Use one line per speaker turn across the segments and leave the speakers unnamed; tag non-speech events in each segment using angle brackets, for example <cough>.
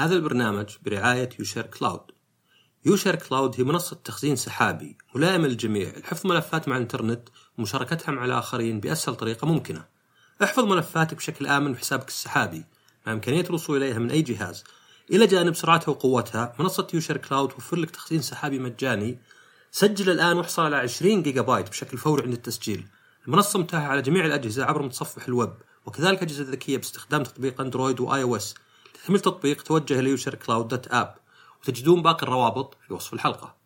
هذا البرنامج برعاية UShare Cloud. UShare Cloud هي منصة تخزين سحابي ملائمة للجميع لحفظ ملفات مع الإنترنت ومشاركتها مع الآخرين بأسهل طريقة ممكنة. احفظ ملفاتك بشكل آمن في حسابك السحابي مع إمكانية الوصول إليها من أي جهاز. إلى جانب سرعتها وقوتها منصة UShare Cloud توفر لك تخزين سحابي مجاني سجل الآن واحصل على 20 جيجا بايت بشكل فوري عند التسجيل. المنصة متاحة على جميع الأجهزة عبر متصفح الويب وكذلك أجهزة ذكية باستخدام تطبيق Android و iOS. لتحميل تطبيق توجه ل UShare Cloud dot app وتجدون باقي الروابط في وصف الحلقة.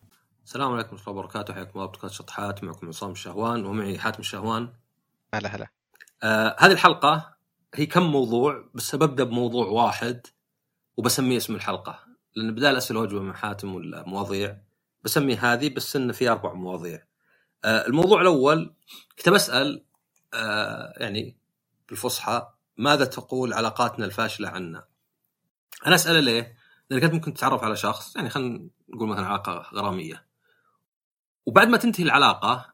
السلام عليكم ورحمة الله وبركاته حياكم الله بودكاست شطحات معكم عصام الشهوان ومعي حاتم الشهوان.
هلا هلا.
آه هذه الحلقة هي كم موضوع بس ببدا بموضوع واحد وبسميه اسم الحلقة لأن بدال أسئلة وجبة مع حاتم ولا مواضيع بسمي هذه بس إنه في أربع مواضيع. آه الموضوع الأول كنت بسأل آه يعني بالفصحى ماذا تقول علاقاتنا الفاشلة عنا؟ أنا أسأله ليه؟ لانك انت ممكن تتعرف على شخص يعني خلينا نقول مثلا علاقة غرامية وبعد ما تنتهي العلاقة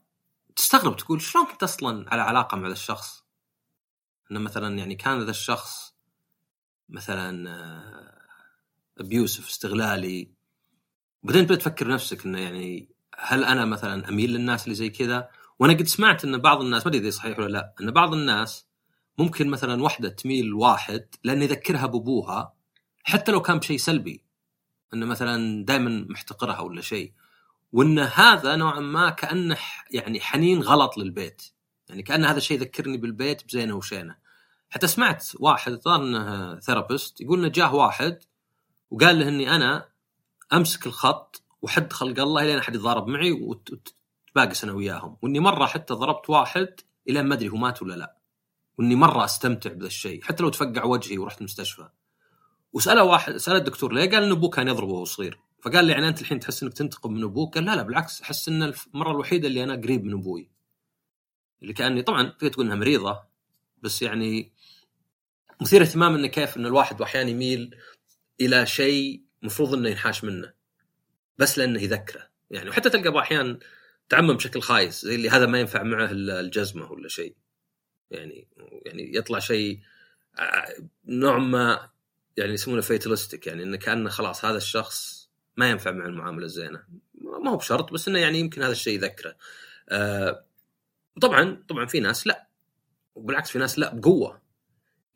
تستغرب تقول شلون كنت أصلا على علاقة مع ذا الشخص؟ إنه مثلا يعني كان ذا الشخص مثلا ابيوسف استغلالي بعدين تبدا تفكر نفسك إنه يعني هل أنا مثلا أميل للناس اللي زي كذا؟ وأنا قد سمعت إن بعض الناس ما أدري إذا صحيح ولا لأ إن بعض الناس ممكن مثلا واحدة تميل لواحد لأن يذكرها بأبوها حتى لو كان بشيء سلبي إنه مثلا دائما محتقرها ولا شيء وإن هذا نوعا ما كأنه يعني حنين غلط للبيت. يعني كأن هذا الشيء يذكرني بالبيت بزينة وشينة. حتى سمعت واحد انه ثيرابيست يقول إنه جاه واحد وقال له إني أنا أمسك الخط وحد خلق الله لين أحد يتضارب معي وتباقس أنا وياهم. وإني مرة حتى ضربت واحد إلى ما أدري هو مات ولا لا. وإني مرة أستمتع بهذا الشيء حتى لو تفقع وجهي ورحت المستشفى. وسأله واحد سال الدكتور ليه؟ قال ان أبوه كان يضربه وهو صغير فقال لي يعني أنت الحين تحس إنك تنتقم من أبوك؟ قال لا لا بالعكس أحس إن المرة الوحيدة اللي أنا قريب من أبوي اللي كأني طبعا تقدر تقول إنها مريضة بس يعني مثير اهتمام إنه كيف ان الواحد أحيانا يميل إلى شيء مفروض إنه ينحاش منه بس لأنه يذكره يعني وحتى تلقى بعض احيان تعمم بشكل خايس زي اللي هذا ما ينفع معه الجزمة ولا شيء يعني يعني يطلع شيء نوع ما يعني يسمونه فيتلستيك يعني إنه كأنه خلاص هذا الشخص ما ينفع مع المعاملة الزينة. ما هو بشرط بس إنه يعني يمكن هذا الشيء يذكره. آه طبعا طبعا في ناس لا. وبالعكس في ناس لا بقوة.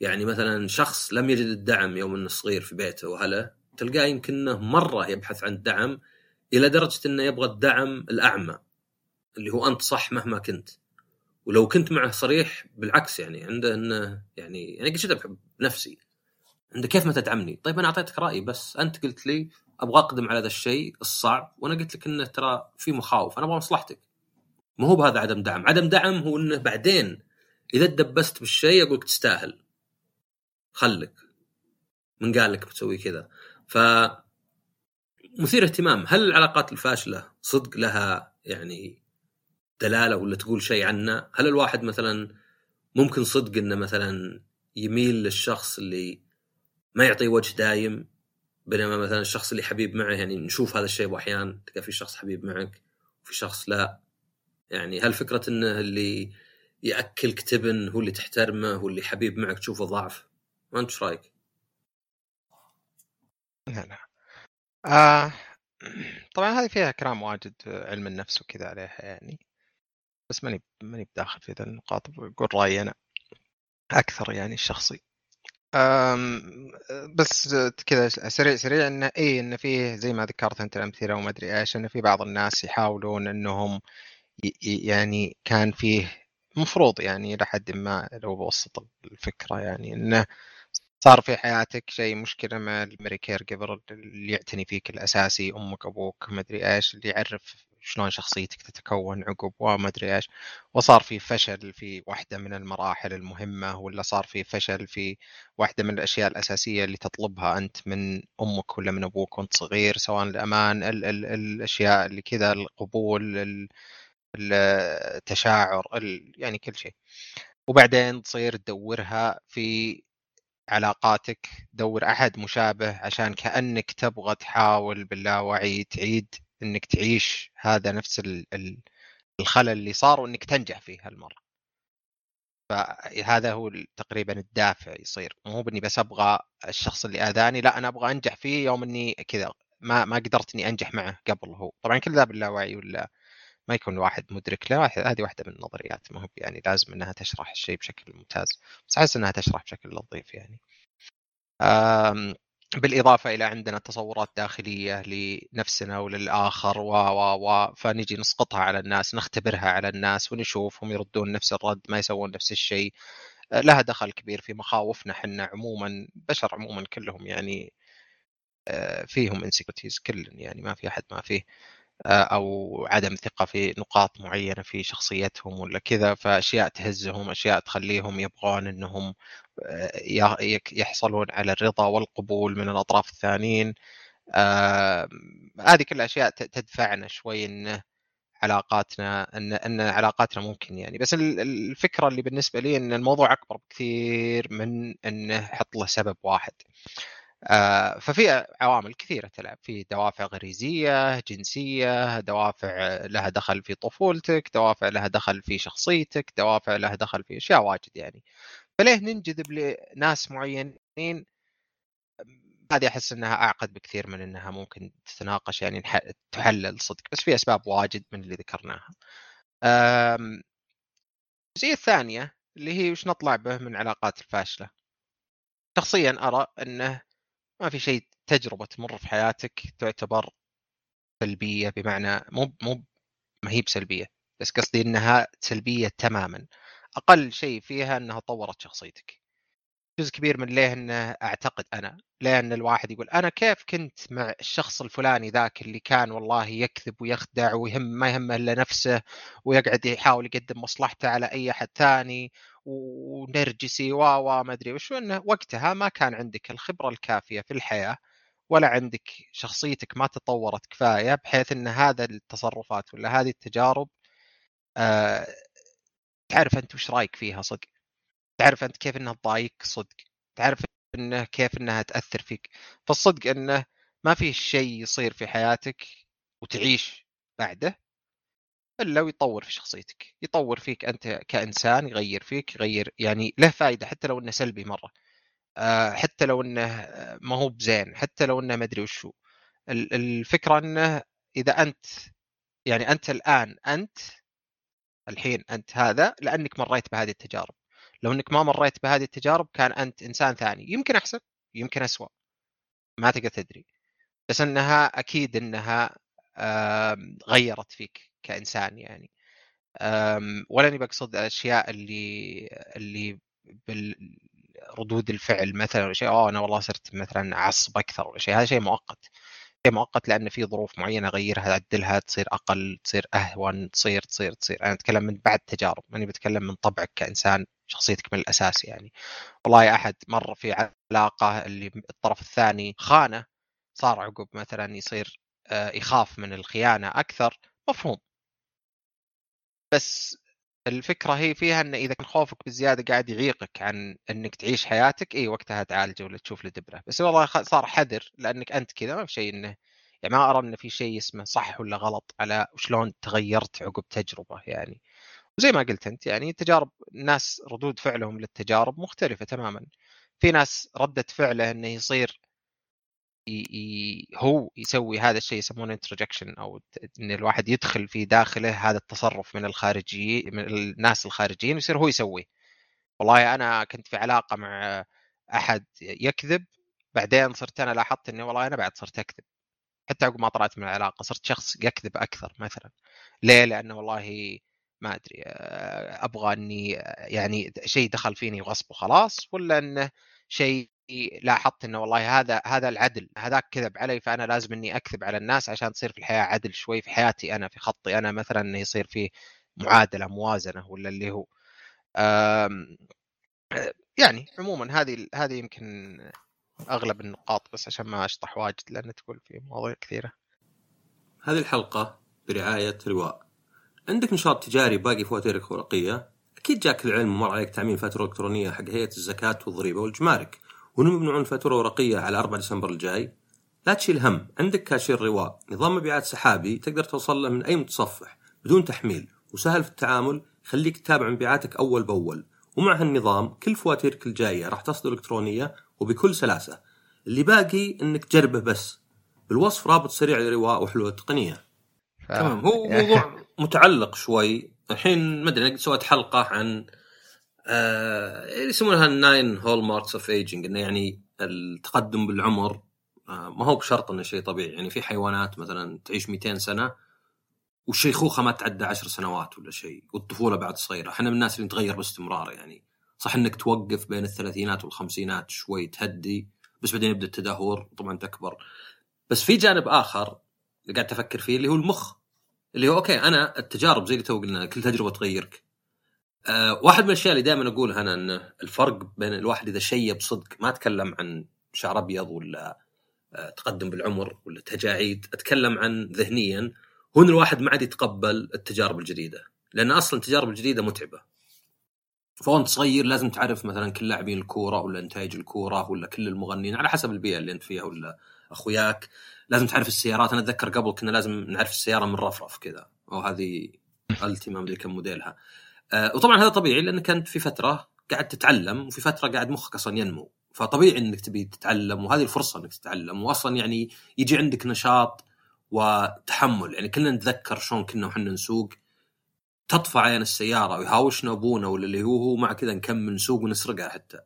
يعني مثلا شخص لم يجد الدعم يوم إنه صغير في بيته واهله تلقاه يمكن مرة يبحث عن الدعم إلى درجة إنه يبغى الدعم الأعمى اللي هو أنت صح مهما كنت. ولو كنت معه صريح بالعكس يعني عنده إنه يعني يعني قد بنفسي. انت كيف ما تدعمني؟ طيب أنا أعطيتك رأيي بس أنت قلت لي أبغى أقدم على ذا الشيء الصعب وأنا قلت لك إنه ترى في مخاوف أنا أبغى مصلحتك. ما هو بهذا عدم دعم، عدم دعم هو إنه بعدين إذا تدبست بالشيء أقول لك تستاهل. خلك. من قال لك بتسوي كذا؟ ف مثير اهتمام، هل العلاقات الفاشلة صدق لها يعني دلالة ولا تقول شيء عنها؟ هل الواحد مثلا ممكن صدق إنه مثلا يميل للشخص اللي ما يعطي وجه دايم بينما مثلا الشخص اللي حبيب معه يعني نشوف هذا الشيء واحيانا تلقى في شخص حبيب معك وفي شخص لا. يعني هل فكرة إنه اللي ياكلك تبن هو اللي تحترمه واللي حبيب معك تشوفه ضعف؟ ما أنت رأيك؟
لا لا. آه طبعا هذه فيها كلام واجد علم النفس وكذا عليها يعني. بس ماني ماني بداخل في ذا النقاط بقول رأيي أنا أكثر يعني الشخصي. بس كذا سريع سريع انه اي انه فيه زي ما ذكرت أنت الأمثلة وما أدري إيش انه في بعض الناس يحاولون إنهم يعني كان فيه مفروض يعني إلى حد ما لو بوسط الفكرة يعني إنه صار في حياتك شيء مشكلة مع الميريكير قبل اللي يعتني فيك الأساسي أمك أبوك ما أدري إيش اللي يعرف شلون شخصيتك تتكون عقب وما أدري إيش. وصار في فشل في واحدة من المراحل المهمة ولا صار في فشل في واحدة من الأشياء الأساسية اللي تطلبها أنت من أمك ولا من أبوك وأنت صغير سواء الأمان ال ال الأشياء اللي كذا القبول ال التشاعر ال يعني كل شيء. وبعدين تصير تدورها في علاقاتك دور أحد مشابه عشان كأنك تبغى تحاول باللاوعي تعيد إنك تعيش هذا نفس الخلل اللي صار وإنك تنجح فيه هالمرة. فهذا هو تقريبا الدافع يصير. مو بإني بس أبغى الشخص اللي آذاني لا أنا أبغى أنجح فيه يوم إني كذا ما ما قدرت إني أنجح معه قبل هو. طبعا كل ذا باللاوعي ولا ما يكون الواحد مدرك له هذه واحدة من النظريات. ما هو يعني لازم إنها تشرح الشيء بشكل ممتاز. بس أحس إنها تشرح بشكل لطيف يعني. بالإضافة إلى عندنا تصورات داخلية لنفسنا وللآخر و و و فنجي نسقطها على الناس نختبرها على الناس ونشوف هم يردون نفس الرد ما يسوون نفس الشيء. لها دخل كبير في مخاوفنا حنا عموما بشر عموما كلهم يعني آه، فيهم انسكيورتيز كل يعني ما في أحد ما فيه. آه، أو عدم ثقة في نقاط معينة في شخصيتهم ولا كذا فأشياء تهزهم أشياء تخليهم يبغون إنهم آه، يحصلون على الرضا والقبول من الأطراف الثانيين. هذه كل أشياء تدفعنا شوي انه علاقاتنا إن إن علاقاتنا ممكن يعني. بس الفكرة اللي بالنسبة لي إن الموضوع أكبر بكثير من إنه حط له سبب واحد. آه، ففي عوامل كثيرة تلعب. في دوافع غريزية جنسية دوافع لها دخل في طفولتك دوافع لها دخل في شخصيتك دوافع لها دخل في أشياء واجد يعني. فليه ننجذب لناس معينين هذه أحس إنها أعقد بكثير من إنها ممكن تتناقش يعني تحلل صدق بس في أسباب واجد من اللي ذكرناها. الجزئية الثانية اللي هي وش نطلع به من علاقات الفاشلة. شخصيا أرى إنه ما في شيء تجربة تمر في حياتك تعتبر سلبية بمعنى مو مو ما هي بسلبية بس قصدي إنها سلبية تماما أقل شيء فيها إنها طورت شخصيتك. جزء كبير من ليه إنه أعتقد أنا ليه إن الواحد يقول أنا كيف كنت مع الشخص الفلاني ذاك اللي كان والله يكذب ويخدع ويهم ما يهمه إلا نفسه ويقعد يحاول يقدم مصلحته على أي أحد ثاني ونرجسي و ما أدري وش إنه وقتها ما كان عندك الخبرة الكافية في الحياة ولا عندك شخصيتك ما تطورت كفاية بحيث إن هذا التصرفات ولا هذه التجارب آه تعرف أنت وش رأيك فيها صدق؟ تعرف أنت كيف إنها تضايقك صدق؟ تعرف إنه كيف إنها تأثر فيك؟ فالصدق إنه ما في شيء يصير في حياتك وتعيش بعده إلا ويطور في شخصيتك. يطور فيك أنت كإنسان يغير فيك يغير يعني له فائده حتى لو إنه سلبي مرة. آه، حتى لو إنه ما هو بزين حتى لو إنه ما أدري وشو. الفكرة إنه إذا أنت يعني أنت الآن أنت الحين أنت هذا لأنك مريت بهذه التجارب. لو إنك ما مريت بهذه التجارب كان أنت إنسان ثاني. يمكن أحسن يمكن اسوء ما تقدر تدري. بس إنها أكيد إنها غيرت فيك كإنسان يعني. ولا اني بقصد الأشياء اللي اللي بالردود الفعل مثلا شيء. اوه أنا والله صرت مثلا أعصب أكثر ولا شيء. هذا شيء مؤقت. مؤقت لأن في ظروف معينة أغيرها أعدلها تصير أقل تصير أهون تصير تصير تصير. أنا أتكلم من بعد تجارب ماني بتكلم من طبعك كإنسان شخصيتك من الأساس يعني. والله أحد مر في علاقة اللي الطرف الثاني خانه صار عقب مثلا يصير آه، يخاف من الخيانة أكثر مفهوم. بس الفكرة هي فيها إن إذا كان خوفك بزياده قاعد يعيقك عن إنك تعيش حياتك اي وقتها تعالجه ولا تشوف له دبرة. بس والله صار حذر لأنك أنت كذا ما في شيء إنه يعني ما أرى انه في شيء اسمه صح ولا غلط على شلون تغيرت عقب تجربة يعني. وزي ما قلت أنت يعني تجارب الناس ردود فعلهم للتجارب مختلفة تماما. في ناس ردة فعله إنه يصير هو يسوي هذا الشيء يسمونه انترجكشن أو إن الواحد يدخل في داخله هذا التصرف من الخارجي من الناس الخارجيين ويصير هو يسويه والله أنا كنت في علاقة مع أحد يكذب بعدين صرت أنا لاحظت إني والله أنا بعد صرت أكذب. حتى عقب ما طلعت من العلاقة صرت شخص يكذب أكثر مثلا. ليه؟ لأنه والله ما أدري أبغى إني يعني شيء دخل فيني غصب وخلاص ولا إنه شيء لاحظت إنه والله هذا هذا العدل هذاك كذب علي فأنا لازم إني أكذب على الناس عشان تصير في الحياة عدل شوي في حياتي أنا في خطي أنا مثلا إنه يصير في معادلة موازنة ولا اللي هو يعني عموما هذه هذه يمكن أغلب النقاط بس عشان ما أشطح واجد لأن تقول في مواضيع كثيرة.
هذه الحلقة برعاية رواء. عندك نشاط تجاري باقي فواتيرك ورقية أكيد جاك العلم ومر عليك تعميم فاتورة إلكترونية حق هيئة الزكاة والضريبة والجمارك. وانهم يمنعون فاتورة ورقية على 4 ديسمبر الجاي. لا تشيل هم. عندك كاشير رواء نظام مبيعات سحابي. تقدر توصل له من أي متصفح. بدون تحميل. وسهل في التعامل. يخليك تتابع مبيعاتك أول بأول. ومع هالنظام كل فواتيرك الجاية راح تصدر إلكترونية وبكل سلاسة. اللي باقي إنك تجربه بس. بالوصف رابط سريع للرواء وحلول التقنيه
ف...
تمام. هو موضوع <laughs> متعلق شوي الحين ما أدري سويت حلقة عن آه يسمونها ال nine hallmarks of aging إنه يعني التقدم بالعمر. آه ما هو بشرط إنه شيء طبيعي يعني في حيوانات مثلا تعيش 200 سنة والشيخوخه ما تعدى 10 سنوات ولا شيء والطفولة بعد صغيرة. إحنا من الناس اللي نتغير باستمرار يعني. صح إنك توقف بين الثلاثينات والخمسينات شوي تهدي بس بعدين يبدأ التدهور طبعا تكبر. بس في جانب آخر قاعد تفكر فيه اللي هو المخ. اللي هو okay أنا التجارب زي اللي تو قلنا كل تجربة تغيرك. أه واحد من الأشياء اللي دائما أقولها أنا ان الفرق بين الواحد إذا شيب صدق ما أتكلم عن شعر أبيض ولا أه تقدم بالعمر ولا تجاعيد أتكلم عن ذهنيا هو إن الواحد ما عاد يتقبل التجارب الجديدة لأن أصلا التجارب الجديدة متعبة. فوانت صغير لازم تعرف مثلا كل لاعبين الكورة ولا إنتاج الكورة ولا كل المغنيين على حسب البيئة اللي أنت فيها ولا أخوياك. لازم تعرف السيارات. أنا أتذكر قبل كنا لازم نعرف السيارة من رفرف كذا. أو هذه التي ما أدري كم موديلها. أه وطبعا هذا طبيعي لانك انت في فترة قاعد تتعلم وفي فترة قاعد مخك أصلا ينمو. فطبيعي إنك تبي تتعلم وهذه الفرصة إنك تتعلم. واصلا يعني يجي عندك نشاط وتحمل. يعني كلنا نتذكر شلون كنا وحنا نسوق. تطفى عين السيارة ويهاوشنا أبونا ولا اللي هو هو مع كذا نكمل نسوق ونسرقها حتى.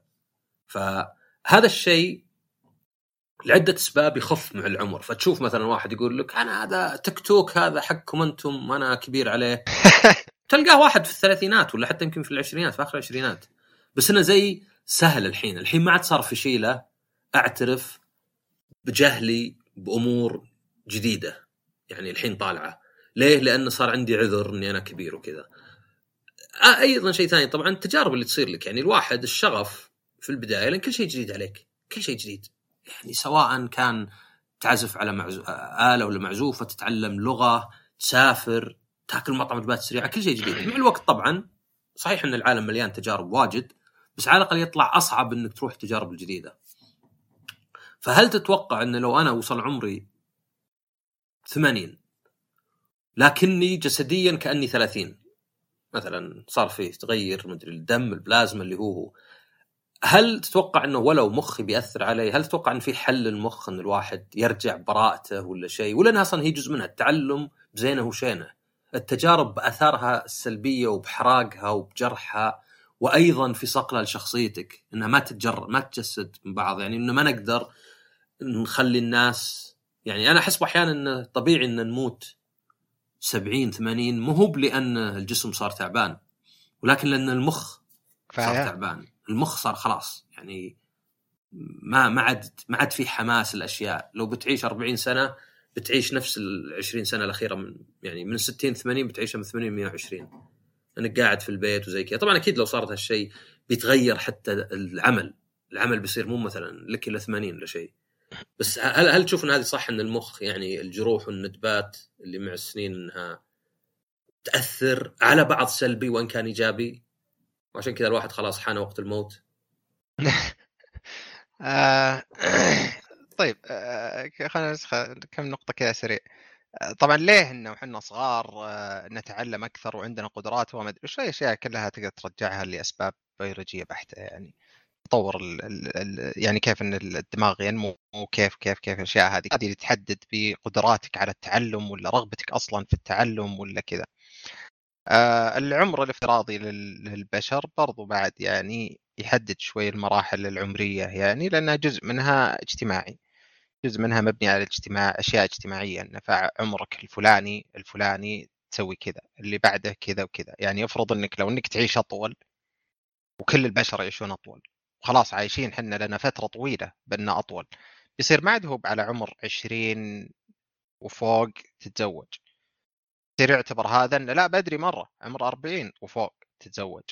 فهذا الشيء لعدة أسباب يخف مع العمر. فتشوف مثلا واحد يقول لك أنا هذا تيك توك هذا حقكم أنتم وأنا كبير عليه. <laughs> تلقاه واحد في الثلاثينات ولا حتى يمكن في العشرينات في آخر العشرينات. بس إنه زي سهل الحين. الحين ما عاد صار في شيله أعترف بجهلي بأمور جديدة. يعني الحين طالعة. ليه؟ لأنه صار عندي عذر إني أنا كبير وكذا. أيضا شيء ثاني. طبعا التجارب اللي تصير لك. يعني الواحد الشغف في البداية لأن كل شيء جديد عليك، كل شيء جديد. يعني سواء كان تعزف على معزو... آلة ولا معزوفة، تتعلم لغة، تسافر، تاكل مطعم وجبات سريعة، كل شيء جديد. مع الوقت طبعا صحيح إن العالم مليان تجارب واجد بس على الأقل يطلع أصعب إنك تروح التجارب الجديدة. فهل تتوقع إن لو أنا وصل عمري 80 لكني جسديا كأني 30 مثلا صار فيه تغير مدري الدم البلازما اللي هو هل تتوقع إنه ولو مخي بيأثر علي؟ هل تتوقع إن في حل المخ إن الواحد يرجع براءته ولا شيء؟ ولا إنها أصلا هي جزء منها؟ التعلم بزينه وشينة. التجارب بأثارها السلبية وبحراقها وبجرحها وأيضا في صقلها لشخصيتك إنها ما تتجر ما تجسد من بعض. يعني إنه ما نقدر نخلي الناس يعني أنا أحس أحيانا إنه طبيعي ان نموت 70 80 مو هو لأن الجسم صار تعبان ولكن لأن المخ صار تعبان. المخ صار خلاص. يعني ما ما عاد ما عاد في حماس الاشياء لو بتعيش 40 سنة بتعيش نفس ال 20 سنة الأخيرة من يعني من 60 80 بتعيشها من 80 120 أنك قاعد في البيت وزي كذا. طبعا أكيد لو صارت هالشيء بيتغير حتى العمل. العمل بيصير مو مثلا لك إلا 80 ولا شيء. بس هل هل تشوف إن هذه صح إن المخ يعني الجروح والندبات اللي مع السنين إنها تأثر على بعض سلبي وإن كان إيجابي؟ وعشان كذا الواحد خلاص حان وقت الموت. <laughs>
آه، <clears throat> طيب آه، خلينا كم نقطة كذا سريع. آه، طبعا ليه إنه إحنا صغار نتعلم أكثر وعندنا قدرات وما أدري إيش الاشياء كلها تقدر ترجعها لأسباب بيولوجية بحتة يعني. تطور يعني كيف إن الدماغ ينمو وكيف كيف كيف الأشياء هذه. هذه اللي تحدد بقدراتك على التعلم ولا رغبتك أصلا في التعلم ولا كذا آه العمر الافتراضي للبشر برضو بعد يعني يحدد شوي المراحل العمرية يعني لأنها جزء منها اجتماعي جزء منها مبني على الاجتماع أشياء اجتماعية إن فعمرك الفلاني الفلاني تسوي كذا اللي بعده كذا وكذا يعني افرض إنك لو إنك تعيش أطول وكل البشر يعيشون أطول خلاص عايشين حنا لنا فترة طويلة بنا أطول بيصير ما عاد هو على عمر 20 وفوق تتزوج. يصير يعتبر هذا إنه لا بدري مرة عمر 40 وفوق تتزوج.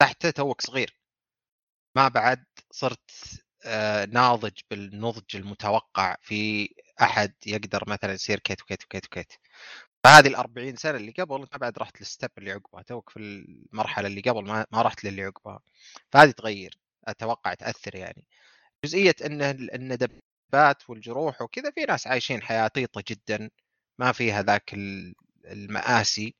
تحته توك صغير. ما بعد صرت آه، ناضج بالنضج المتوقع في أحد يقدر مثلا يصير كيت وكيت وكيت وكيت. فهذه ال 40 سنة اللي قبل أنت ما بعد رحت للستب اللي عقبها. توك في المرحلة اللي قبل ما, رحت للي عقبها. فهذه تغير أتوقع تأثر يعني. جزئية إن الندبات والجروح وكذا في ناس عايشين حياة بسيطه جدا. ما فيها ذاك المآسي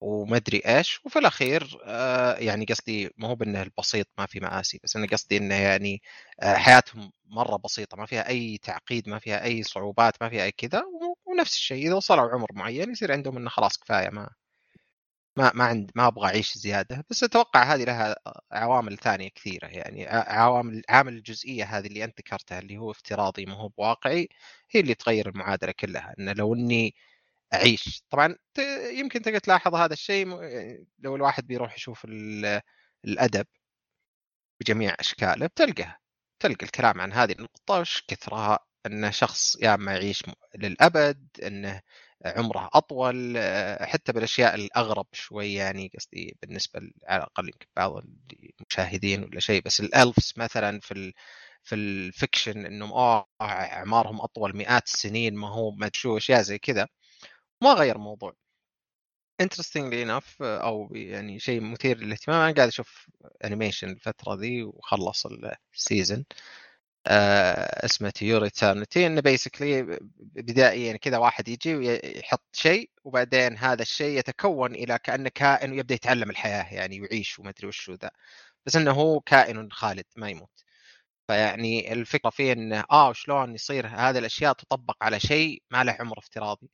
وما أدري إيش وفي الأخير آه يعني قصدي ما هو بأنه البسيط ما في مآسي بس أنا قصدي إنه يعني آه حياتهم مرة بسيطة ما فيها أي تعقيد ما فيها أي صعوبات ما فيها أي كذا ونفس الشيء إذا وصلوا عمر معين يصير عندهم إنه خلاص كفاية ما ما ما عند ما أبغى أعيش زيادة. بس أتوقع هذه لها عوامل ثانية كثيرة يعني عوامل عامل الجزئية هذه اللي أنت ذكرتها اللي هو افتراضي ما هو بواقعي هي اللي تغير المعادلة كلها إنه لو إني اعيش طبعا يمكن تقدر تلاحظ هذا الشيء يعني لو الواحد بيروح يشوف الأدب بجميع أشكاله بتلقى تلقى الكلام عن هذه النقطة وش كثرها أن شخص يا إما يعيش للأبد انه عمره أطول حتى بالأشياء الأغرب شوي يعني قصدي بالنسبة على الأقل يمكن بعض المشاهدين ولا شيء بس الالفس مثلا في في الفكشن إنهم آه أعمارهم أطول مئات السنين ما هو ما شو أشياء زي كذا. ما غير الموضوع interestingly enough أو يعني شيء مثير للاهتمام أنا قاعد أشوف animation الفترة ذي وخلص ال season آه اسمه To Your Eternity إنه basically بدائيا كذا واحد يجي ويحط شيء وبعدين هذا الشيء يتكون إلى كأنه كائن ويبدأ يتعلم الحياة يعني ويعيش وما أدري وش ذا. بس إنه هو كائن خالد ما يموت. فيعني الفكرة فيه إنه آه شلون يصير هذه الأشياء تطبق على شيء ما له عمر افتراضي.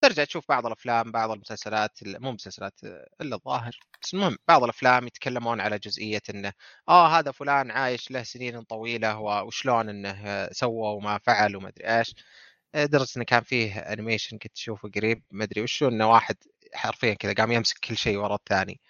ترجع تشوف بعض الأفلام بعض المسلسلات مو مسلسلات إلا الظاهر. بس المهم بعض الأفلام يتكلمون على جزئية إنه آه هذا فلان عايش له سنين طويلة وشلون إنه سوى وما فعل وما أدري إيش. لدرجه إنه كان فيه animation كنت اشوفه قريب ما أدري وشو إنه واحد حرفيا كذا قام يمسك كل شيء ورا الثاني.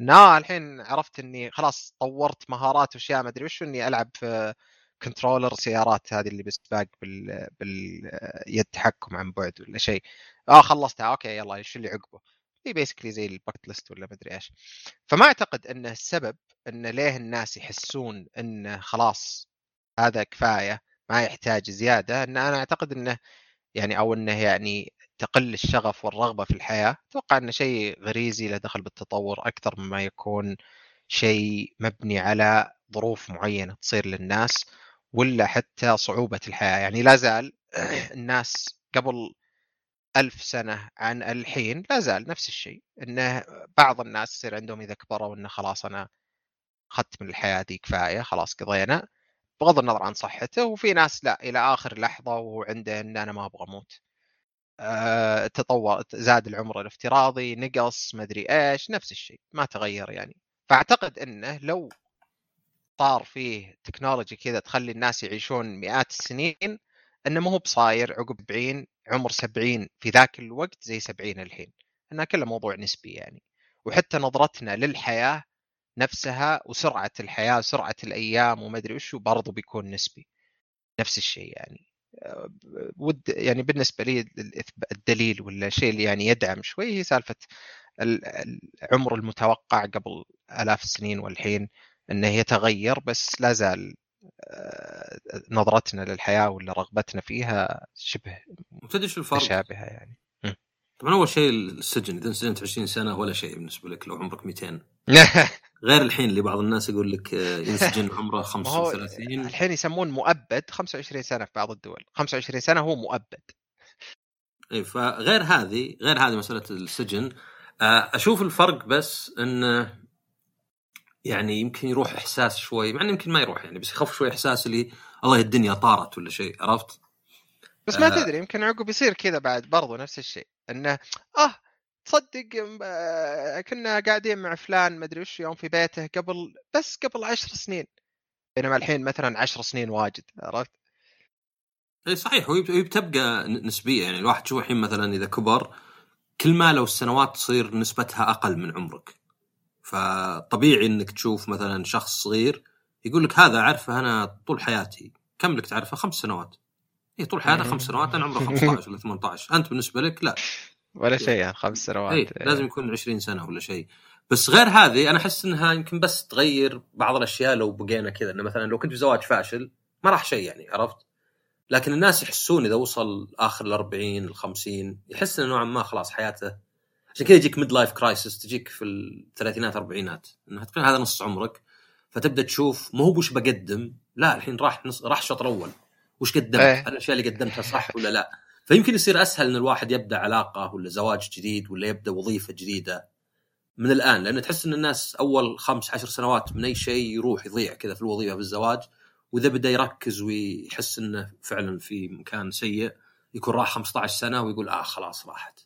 إنه آه الحين عرفت إني خلاص طورت مهارات وأشياء ما أدري وشو إني ألعب في controller سيارات هذه اللي بسباق بال باليد تحكم عن بعد ولا شيء. آه خلصتها. okay يلا إيش اللي عقبه؟ هي basically زي ال bucket list ولا مدري إيش. فما أعتقد أن السبب أن ليه الناس يحسون انه خلاص هذا كفاية ما يحتاج زيادة أن أنا أعتقد أنه يعني أو أنه يعني تقل الشغف والرغبة في الحياة. أتوقع انه شيء غريزي له دخل بالتطور أكثر مما يكون شيء مبني على ظروف معينة تصير للناس. ولا حتى صعوبة الحياة. يعني لا زال <clears throat> الناس قبل ألف سنة عن الحين لا زال نفس الشيء انه بعض الناس يصير عندهم إذا كبروا انه خلاص أنا أخذت من الحياة دي كفاية خلاص قضينا. بغض النظر عن صحته وفي ناس لا إلى آخر لحظة وهو عنده إن أنا ما أبغى أموت. أه تطور زاد العمر الافتراضي نقص مدري إيش نفس الشيء ما تغير يعني. فأعتقد إنه لو صار فيه تكنولوجي كذا تخلي الناس يعيشون مئات السنين إنه ما هو بصاير عقب 70 عمر 70 في ذاك الوقت زي 70 الحين. إنها كلها موضوع نسبي يعني. وحتى نظرتنا للحياة نفسها وسرعة الحياة وسرعة الأيام وما أدري وش برضو بيكون نسبي. نفس الشيء يعني. ود يعني بالنسبة لي الدليل ولا الشيء اللي يعني يدعم شوي هي سالفة العمر المتوقع قبل آلاف السنين والحين. إنه يتغير بس لا زال آه، نظرتنا للحياة ولا رغبتنا فيها شبه
تدري شو الفرق؟
متشابهة يعني.
طبعا أول شيء السجن إذا انسجنت 20 سنة ولا شيء بالنسبة لك لو عمرك 200 <laughs> غير الحين اللي بعض الناس يقول لك آه، ينسجن <laughs> عمره 35
الحين يسمون مؤبد 25 سنة في بعض الدول. 25 سنة هو مؤبد.
اي فغير هذه غير هذه مسألة السجن آه، أشوف الفرق بس انه يعني يمكن يروح إحساس شوي مع إنه يمكن ما يروح يعني بس يخف شوي إحساس اللي الله الدنيا طارت ولا شيء عرفت؟
بس ما آه تدري يمكن عقب يصير كذا بعد برضو نفس الشيء إنه آه تصدق آه كنا قاعدين مع فلان ما أدري وش يوم في بيته قبل بس قبل عشر سنين بينما الحين مثلا عشر سنين واجد عرفت؟
اي صحيح وهي بتبقى نسبيه يعني الواحد شوف الحين مثلا إذا كبر كل ما لو السنوات تصير نسبتها أقل من عمرك فطبيعي إنك تشوف مثلا شخص صغير يقول لك هذا أعرفه أنا طول حياتي. كم لك تعرفه؟ خمس سنوات. اي طول حياته خمس سنوات أنا عمره <laughs> 15 ولا 18 أنت بالنسبة لك؟ لا.
ولا شيء يعني خمس سنوات.
اي لازم يكون 20 سنة ولا شيء. بس غير هذه أنا أحس إنها يمكن بس تغير بعض الأشياء لو بقينا كذا. إنه مثلا لو كنت في زواج فاشل ما راح شيء يعني عرفت؟ لكن الناس يحسون إذا وصل آخر ال 40 ال 50 يحس إنه نوعا ما خلاص حياته عشان كذا يجيك midlife crisis تجيك في الثلاثينات أربعينات انه تكون هذا نص عمرك فتبدأ تشوف مو هو وش بقدم لا الحين راح نص راح الشوط الأول وش قدمت؟ إيه. الأشياء اللي قدمتها صح ولا لا؟ فيمكن يصير أسهل إن الواحد يبدأ علاقة ولا زواج جديد ولا يبدأ وظيفة جديدة من الآن لأن تحس إن الناس أول خمس عشر سنوات من أي شيء يروح يضيع كذا في الوظيفة في الزواج وإذا بدأ يركز ويحس إنه فعلا في مكان سيء يكون راح 15 سنة ويقول آه خلاص راحت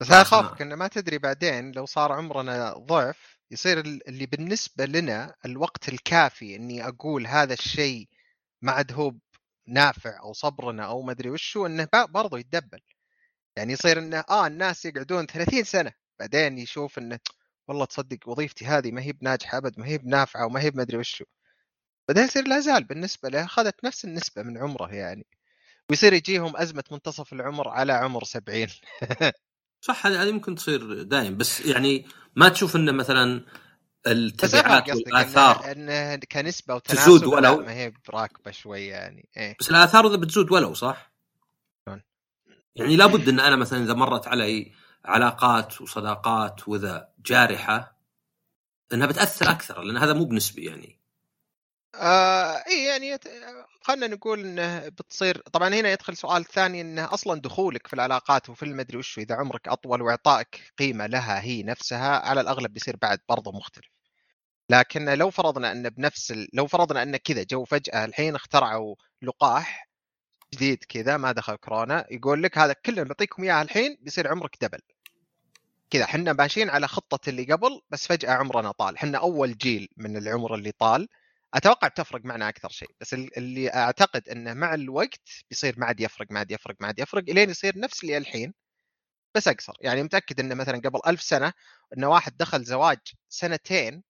بس هذا خوفك انه ما تدري بعدين لو صار عمرنا ضعف يصير اللي بالنسبة لنا الوقت الكافي إني أقول هذا الشيء ما عاد هو نافع أو صبرنا أو ما أدري وشو إنه برضه يتدبل. يعني يصير إنه آه الناس يقعدون 30 سنة بعدين يشوف إنه والله تصدق وظيفتي هذه ما هي بناجحة أبد ما هي بنافعة وما هي بمدري وشو. بعدين يصير لا زال بالنسبة له أخذت نفس النسبة من عمره يعني. ويصير يجيهم أزمة منتصف العمر على عمر 70 <laughs>
صح هذه ممكن تصير دايم بس يعني ما تشوف انه مثلا التبعات والآثار
انه كنسبة وتناسب تزود ولو ما هي براكبه شوية يعني
إيه؟ بس الآثار إذا بتزود ولو صح؟ يعني لابد إن أنا مثلا إذا مرت علي علاقات وصداقات وإذا جارحة إنها بتأثر أكثر لأن هذا مو بنسبي يعني
آه اي يعني خلينا نقول إنه بتصير طبعا هنا يدخل سؤال ثاني إنه أصلا دخولك في العلاقات وفي المدري وش إذا عمرك أطول وإعطائك قيمة لها هي نفسها على الأغلب بيصير بعد برضه مختلف. لكن لو فرضنا إن بنفس ال... لو فرضنا إن كذا جو فجأة الحين اخترعوا لقاح جديد كذا ما دخل كورونا يقول لك هذا كله نعطيكم إياه الحين بيصير عمرك دبل. كذا إحنا ماشيين على خطة اللي قبل بس فجأة عمرنا طال. إحنا أول جيل من العمر اللي طال. أتوقع بتفرق معنا أكثر شيء بس اللي أعتقد إنه مع الوقت بيصير ما عاد يفرق ما عاد يفرق ما عاد يفرق إلين يصير نفس اللي الحين بس أقصر يعني متأكد إنه مثلا قبل ألف سنة إنه واحد دخل زواج سنتين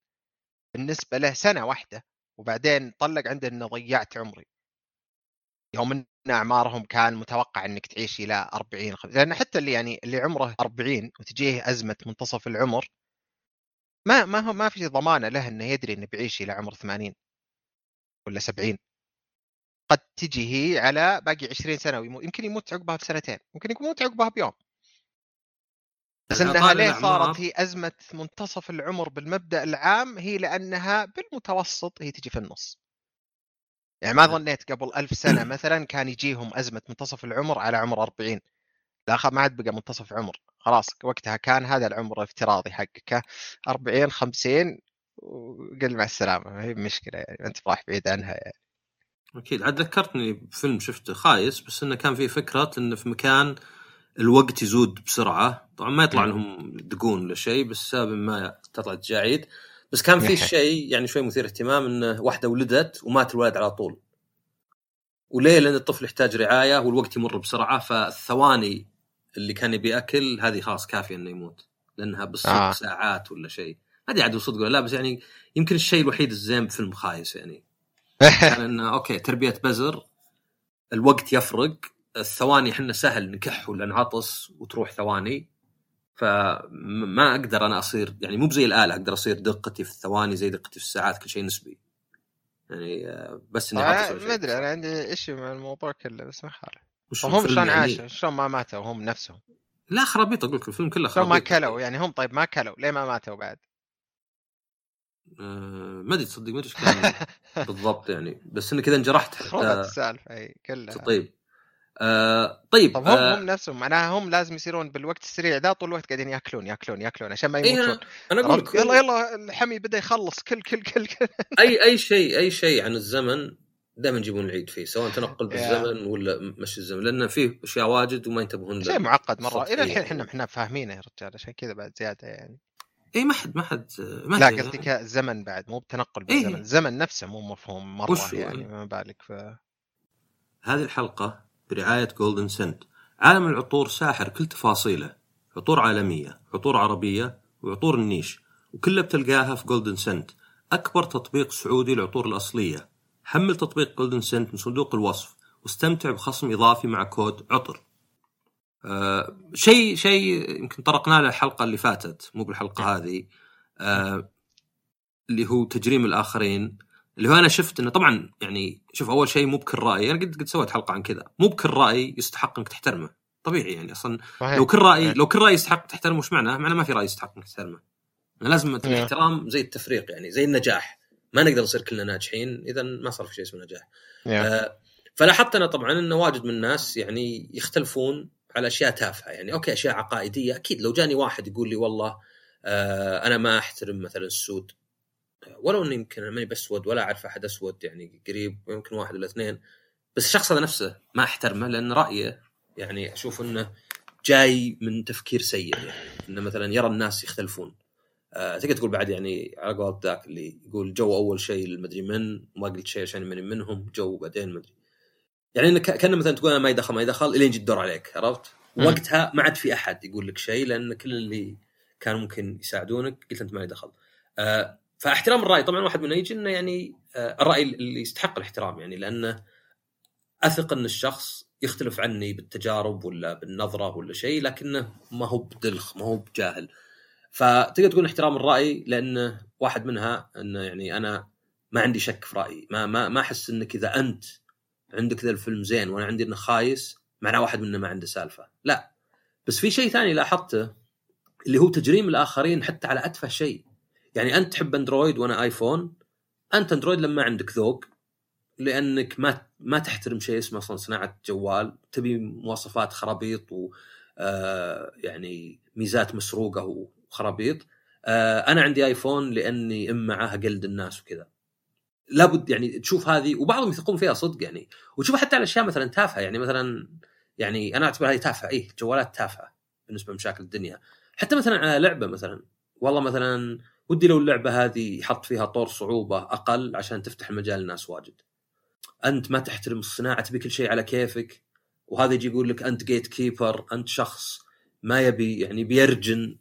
بالنسبة له سنة واحدة وبعدين طلق عنده إنه ضيعت عمري يوم ان أعمارهم كان متوقع إنك تعيش إلى 40 خمس. لأن حتى اللي يعني اللي عمره 40 وتجيه أزمة منتصف العمر ما ما هو ما في ضمانة له إنه يدري إنه بيعيش إلى عمر 80 ولا 70 قد تجي هي على باقي 20 سنه ويموت يمكن يموت عقبها بسنتين. ممكن يموت عقبها بيوم. بس انها ليه صارت هي أزمة منتصف العمر بالمبدأ العام هي لأنها بالمتوسط هي تجي في النص. يعني ما ظنيت قبل ألف سنة مثلا كان يجيهم أزمة منتصف العمر على عمر 40 لا ما عاد بقى منتصف عمر. خلاص وقتها كان هذا العمر الافتراضي حقك. 40 50 وقل مع السلامة ما هي مشكلة يعني أنت راح بعيد عنها يعني.
أكيد عاد ذكرتني بفيلم شفته خايس بس إنه كان فيه فكرة إنه في مكان الوقت يزود بسرعة. طبعا ما يطلع لهم دقون ولا شيء بس سبب ما تطلع تجاعيد بس كان في <laughs> شيء يعني شوي مثير اهتمام إنه واحدة ولدت ومات الولد على طول. وليه لأن الطفل يحتاج رعاية والوقت يمر بسرعة فالثواني اللي كان يبي أكل هذه خلاص كافية إنه يموت لأنها بالصدق آه. ساعات ولا شيء. أدري عاد صدق ولا لا بس يعني يمكن الشيء الوحيد الزين بفيلم خايس يعني. كان <laughs> إنه أوكي تربية بزر الوقت يفرق الثواني إحنا سهل نكح ولا نعطس وتروح ثواني. فما أقدر أنا أصير يعني مو بزي الآلة أقدر أصير دقتي في الثواني زي دقتي في الساعات كل شيء نسبي. يعني آه، بس إني
آه ما أدري أنا عندي إيش مع الموضوع كله بس ما خالف. هم شلون يعني... عاشوا؟ شلون ما ماتوا؟ هم نفسهم.
لا خرابيط أقول لك الفيلم كله
خرابيط ما كلوا؟ يعني هم طيب ما كلوا ليه ما ماتوا بعد؟
آه ما أدري تصدق ما أدري <laughs> بالضبط يعني بس إنه كذا انجرحت
حتى. السالفة إي كلها.
طيب. آه طيب
طب هم آه هم نفسهم معناها هم لازم يصيرون بالوقت السريع ذا طول الوقت قاعدين يأكلون يأكلون يأكلون عشان ما إيه، يموتون. إيه
أنا أقول لك
يلا يلا الحمي بدأ يخلص كل كل كل, كل.
اي أي <laughs> شيء أي شيء عن الزمن دائما يجيبون العيد فيه سواء تنقل بالزمن ولا مشي الزمن لأن فيه أشياء واجد وما ينتبهون
شيء معقد مرة. إلى الحين إحنا إحنا فاهمينه يا رجال عشان كذا بعد زيادة يعني.
اي ما حد ما حد ما
لا قصدي الزمن بعد مو بتنقل بالزمن. إيه؟ الزمن نفسه مو مفهوم مرة يعني ما بالك ف
هذه الحلقة برعاية Golden Scent عالم العطور ساحر كل تفاصيله. عطور عالمية عطور عربية وعطور ال niche وكلها بتلقاها في Golden Scent أكبر تطبيق سعودي للعطور الأصلية. حمل تطبيق Golden Scent من صندوق الوصف واستمتع بخصم إضافي مع كود عطر. آه شيء شيء يمكن طرقنا له الحلقة اللي فاتت مو بالحلقة هذه آه اللي هو تجريم الآخرين اللي هو أنا شفت إنه طبعا يعني شوف أول شيء مو بكل رأي أنا قد قد سويت حلقة عن كذا. مو بكل رأي يستحق إنك تحترمه. طبيعي يعني أصلا صحيح. لو كل راي لو كل رأي يستحق تحترمه وش معناه؟ معناه ما في رأي يستحق إنك تحترمه. لازم الاحترام زي التفريق يعني زي النجاح. ما نقدر نصير كلنا ناجحين اذا ما صار في شيء اسمه نجاح. آه فلاحظت أنا طبعا إنه واجد من الناس يعني يختلفون على أشياء تافهة يعني. أوكي أشياء عقائدية. أكيد لو جاني واحد يقول لي والله آه أنا ما أحترم مثلا السود ولو اني يمكن أنا ماني بأسود ولا أعرف أحد أسود يعني قريب يمكن واحد ولا اثنين بس الشخص هذا نفسه ما أحترمه لأن رأيه يعني أشوف إنه جاي من تفكير سيء يعني. إنه مثلا يرى الناس يختلفون. آه تقدر تقول بعد يعني على قول ذاك اللي يقول جو أول شيء المدري من ما قلت شيء عشان ماني منهم جو بعدين مدري. يعني انك كان مثلا تقول أنا ما يدخل ما يدخل إلين يجي الدور عليك عرفت؟
مم.
وقتها ما عاد في أحد يقول لك شيء لأن كل اللي كانوا ممكن يساعدونك قلت أنت ما لي دخل. آه فاحترام الرأي طبعا واحد منه يجي انه يعني آه الرأي اللي يستحق الاحترام يعني لأنه أثق إن الشخص يختلف عني بالتجارب ولا بالنظرة ولا شيء لكنه ما هو بدلخ ما هو بجاهل. فتقدر تقول احترام الرأي لأنه واحد منها إنه يعني أنا ما عندي شك في رأيي ما ما ما أحس إنك إذا أنت عندك ذا الفيلم زين وأنا عندي انه خايس معناه واحد منا ما عنده سالفة. لا. بس في شيء ثاني لاحظته اللي هو تجريم الآخرين حتى على أتفه شيء. يعني أنت تحب أندرويد وأنا آيفون أنت أندرويد لما عندك ذوق لأنك ما ما تحترم شيء اسمه أصلا صناعة جوال. تبي مواصفات خرابيط و آه يعني ميزات مسروقة وخرابيط. آه أنا عندي آيفون لأني ام معاه اقلد الناس وكذا. لابد يعني تشوف هذه وبعضهم يثقون فيها صدق يعني. وتشوف حتى على أشياء مثلا تافهة يعني مثلا يعني أنا أعتبر هذه تافهة اي جوالات تافهة بالنسبة لمشاكل الدنيا. حتى مثلا على لعبة مثلا والله مثلا ودي لو اللعبة هذه يحط فيها طور صعوبة أقل عشان تفتح المجال للناس واجد. أنت ما تحترم الصناعة تبي كل شيء على كيفك وهذا يجي يقول لك أنت gatekeeper أنت شخص ما يبي يعني بيرجن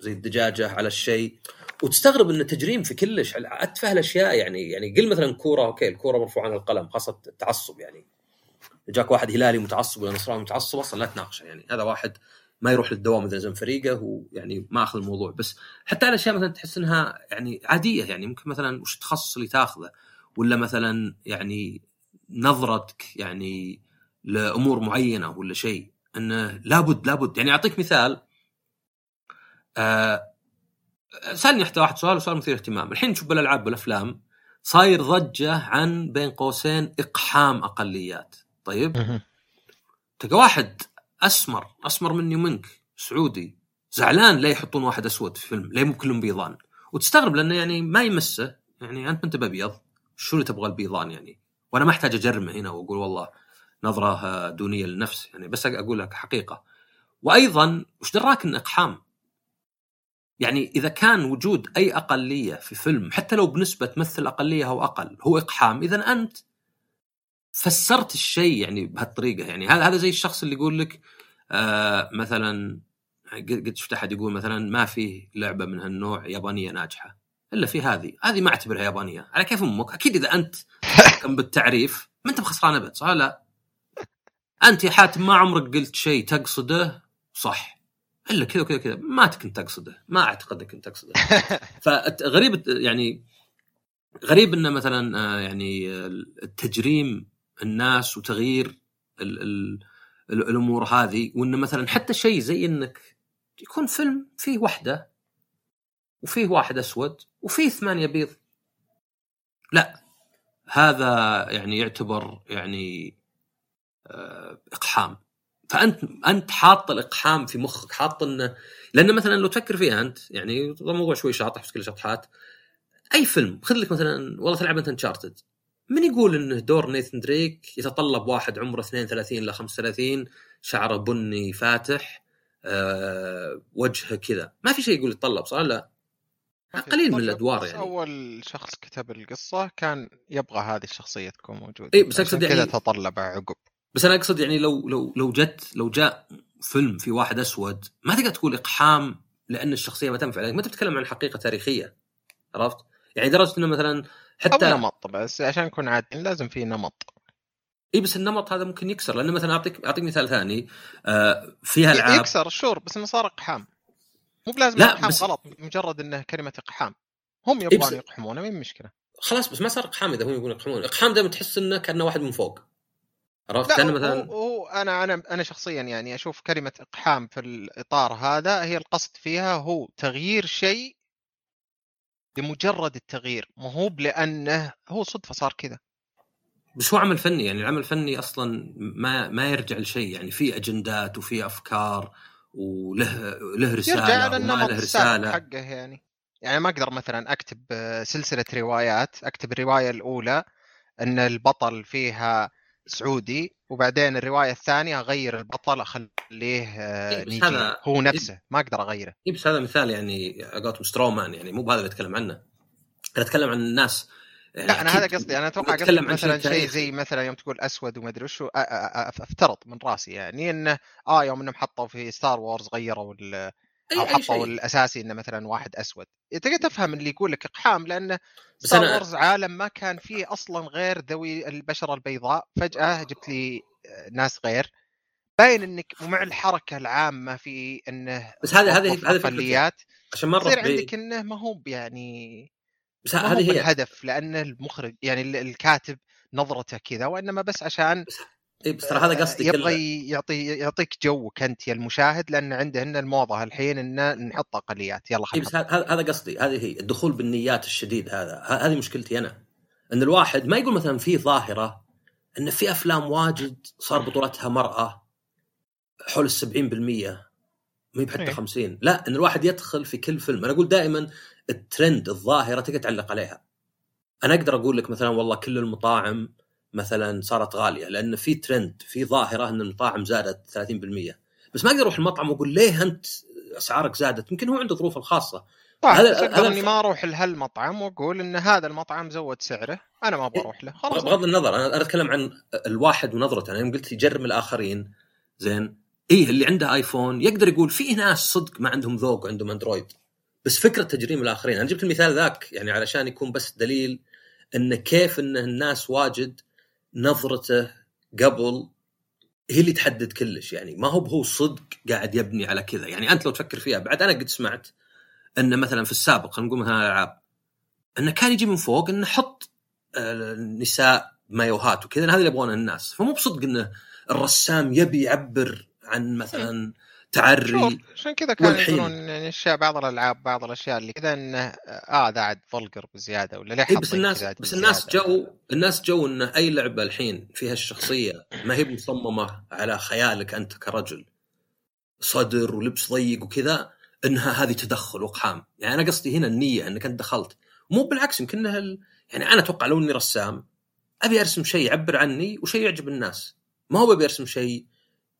زي الدجاجة على الشيء. وتستغرب انه تجريم في كلش على اتفه الأشياء يعني يعني قل مثلا كورة okay الكورة مرفوعة عن القلم خاصة التعصب يعني. جاك واحد هلالي متعصب ولا نصراوي متعصب أصلا لا تناقشه يعني. هذا واحد ما يروح للدوام مثلا زي فريقه ويعني ما أخذ الموضوع. بس حتى على اشياء مثلا تحس إنها يعني عادية يعني. ممكن مثلا وش التخصص اللي تاخذه؟ ولا مثلا يعني نظرتك يعني لأمور معينة ولا شيء. إنه لابد لابد. يعني أعطيك مثال آه سالني حتى واحد سؤال وسؤال مثير اهتمام الحين نشوف بالألعاب والأفلام صاير ضجة عن بين قوسين إقحام أقليات. طيب. تلقى واحد أسمر أسمر مني ومنك سعودي زعلان ليه يحطون واحد أسود في فيلم ليه مو كلهم بيضان. وتستغرب لأنه يعني ما يمسه. يعني أنت أنت بابيض شو اللي تبغى البيضان يعني؟ وأنا ما أحتاج أجرمه هنا وأقول والله نظرة دونية للنفس يعني بس أقول لك حقيقة. وأيضا وش دراك إن إقحام؟ يعني إذا كان وجود أي أقلية في فيلم حتى لو بنسبة تمثل أقلية أو أقل هو إقحام. اذا أنت فسرت الشيء يعني بهالطريقة. يعني هذا هذا زي الشخص اللي يقول لك آه مثلا قد شفت أحد يقول مثلا ما في لعبة من هالنوع يابانية ناجحة. إلا في هذه. هذه ما أعتبرها يابانية. على كيف أمك؟ أكيد إذا أنت تحكم بالتعريف ما أنت بخسران ابد صح لا؟ أنت يا حاتم ما عمرك قلت شيء تقصده صح. إلا كذا وكذا كذا ما كنت تقصده ما أعتقد انك كنت تقصده <laughs> فغريب يعني غريب إنه مثلا آه، يعني التجريم الناس وتغيير ال ال ال الأمور هذه وإنه مثلا حتى شيء زي إنك يكون فيلم فيه وحدة وفيه واحد أسود وفيه ثمانية بيض لا. هذا يعني يعتبر يعني آه، إقحام. فأنت أنت حاط الإقحام في مخك حاط انه لأن مثلا لو تفكر فيها أنت يعني هذا موضوع شوي شاطح بس كل شطحات أي فيلم خذ لك مثلا والله تلعب أنت انشارتد من يقول انه دور نيثن دريك يتطلب واحد عمره 32 إلى 35 شعره بني فاتح أه وجهه كذا. ما في شيء يقول يتطلب صح؟ لا. قليل من الأدوار
بس
يعني.
أول شخص كتب القصة كان يبغى هذه الشخصية تكون موجودة.
إي، بس
عشان
أقصد
كذا
يعني-
تطلب عقب.
بس أنا أقصد يعني لو لو لو جت لو جاء فيلم في واحد أسود ما تقدر تقول إقحام لأن الشخصية ما تنفع لك. ما تتكلم عن حقيقة تاريخية عرفت؟ يعني درجة إنه مثلا حتى
نمط بس عشان نكون عادلين لازم في نمط.
إي بس النمط هذا ممكن يكسر. لأنه مثلا أعطيك أعطيك مثال ثاني. آه فيها العاب.
يكسر شور بس إنه صار إقحام. مو بلازم
لا،
إقحام
بس-
غلط مجرد إنه كلمة إقحام. هم
بس-
يبغون يقحمونه ما مشكلة.
خلاص بس ما صار إقحام إذا هم يقولون يقحمون. إقحام دائما تحس إنه كأنه واحد من فوق. عرفت؟
هو,
مثلا
هو أنا أنا أنا شخصيا يعني أشوف كلمة إقحام في الإطار هذا هي القصد فيها هو تغيير شيء لمجرد التغيير ما هو لأنه هو صدفة صار كذا.
بس هو عمل فني يعني العمل الفني أصلا ما ما يرجع لشيء يعني في أجندات وفي أفكار وله له رسالة
يرجع
وما له رسالة.
حقه يعني. يعني ما أقدر مثلا أكتب آه، سلسلة روايات أكتب الرواية الأولى إن البطل فيها سعودي وبعدين الرواية الثانية أغير البطل أخليه آه،
إيه، هذا-
هو نفسه ما أقدر أغيره
إيه بس هذا مثال يعني قولتهم straw man يعني مو بهذا اللي اتكلم عنه أنا اتكلم عن الناس يعني
لا
أنا
هذا قصدي أنا أتوقع قصدي مثلا شيء. زي مثلا يوم تقول أسود وما أدري وشو أفترض من راسي يعني إنه آه يوم إنهم حطوا في Star Wars غيروا ال-
أي-
أو
أي
حطوا
شيء.
الأساسي إنه مثلا واحد أسود. تقدر تفهم اللي يقول لك إقحام لأن
بس
Star
أنا-
Wars عالم ما كان فيه أصلا غير ذوي البشرة البيضاء. فجأة جبت لي آه، ناس غير. باين إنك مع الحركة العامة في إنه
بس هذه هذه هذه فكرتي.
اقليات
عشان ما
يصير عندك إنه ما هو يعني
بس هذه هي.
بالهدف لأن المخرج يعني ال- الكاتب نظرته كذا وإنما بس عشان
إيه بس ترى هذا قصدي
يبغى يعطي يعطيك جوك أنت يا المشاهد لأن عنده هنا الموضة الحين إن نحط اقليات يلا
اي
خلينا
بس هذا هذا قصدي هذه هي الدخول بالنيات الشديد هذا. هذه مشكلتي أنا. إن الواحد ما يقول مثلا في ظاهرة إن في أفلام واجد صار بطولتها مرأة حول ال 70% ما هي بحتى
إيه.
50 لا إن الواحد يدخل في كل فيلم. أنا أقول دائما الترند الظاهرة تقدر تعلق عليها. أنا أقدر أقول لك مثلا والله كل المطاعم مثلا صارت غالية لأن في ترند في ظاهرة إن المطاعم زادت 30% بس ما أقدر أروح المطعم وأقول ليه انت أسعارك زادت؟ يمكن هو عنده ظروفه الخاصة.
طيب أقدر
هذا إني
ما أروح لهالمطعم وأقول إن هذا المطعم زود سعره أنا ما بروح له خلاص.
بغض النظر أنا أنا أتكلم عن الواحد ونظرته. أنا يوم قلت يجرم الآخرين زين. إيه اللي عنده آيفون يقدر يقول في ناس صدق ما عندهم ذوق وعندهم أندرويد. بس فكرة تجريم الآخرين. أنا جبت المثال ذاك يعني علشان يكون بس دليل إن كيف إن الناس واجد نظرته قبل هي اللي تحدد كلش. يعني ما هو هو صدق قاعد يبني على كذا. يعني أنت لو تفكر فيها بعد أنا قد سمعت أن مثلا في السابق خلينا نقول مثلا الألعاب انه كان يجي من فوق انه حط آه، نساء مايوهات وكذا هذا اللي يبغونه الناس. فمو بصدق انه الرسام يبي يعبر عن مثلا تعري
عشان كذا كانوا. يقولون يعني اشياء بعض الالعاب بعض الأشياء اللي كذا إنه آه ذا عاد vulgar بزيادة ولا ليه
إيه بس الناس بس الناس؟ جو الناس جو إن أي لعبة الحين فيها الشخصية ما هي مصممة على خيالك أنت كرجل صدر ولبس ضيق وكذا إنها هذه تدخل واقحام يعني أنا قصدي هنا النية إنك أنت دخلت مو بالعكس يمكن ال... يعني أنا أتوقع لو إني رسام أبي أرسم شيء يعبر عني وشيء يعجب الناس ما هو أبي أرسم شيء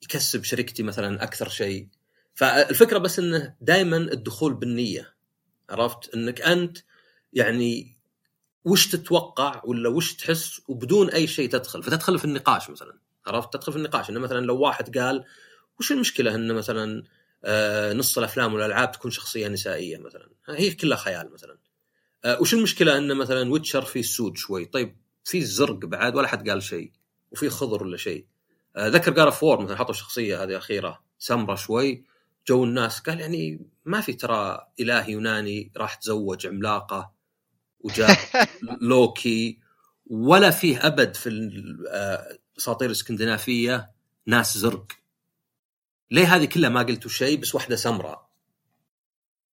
يكسب شركتي مثلا أكثر شيء. فالفكرة بس إنه دائما الدخول بالنية عرفت؟ إنك أنت يعني وش تتوقع ولا وش تحس وبدون أي شيء تدخل؟ فتدخل في النقاش مثلا عرفت؟ تدخل في النقاش. إنه مثلا لو واحد قال وش المشكلة ان مثلا آه، نص الأفلام والألعاب تكون شخصية نسائية مثلا؟ هي كلها خيال مثلا. آه، وش المشكلة ان مثلا Witcher فيه سود شوي؟ طيب في الزرق بعد ولا حد قال شيء؟ وفي خضر ولا شيء؟ ذكر God of War مثلا حطوا الشخصيه هذه الأخيرة سمره شوي جو الناس قال يعني ما في ترى اله يوناني راح تزوج عملاقة وجاء <laughs> لوكي ولا فيه أبد في ال- آه، الاساطير الإسكندنافية ناس زرق ليه هذه كلها ما قلتوا شيء بس واحدة سمراء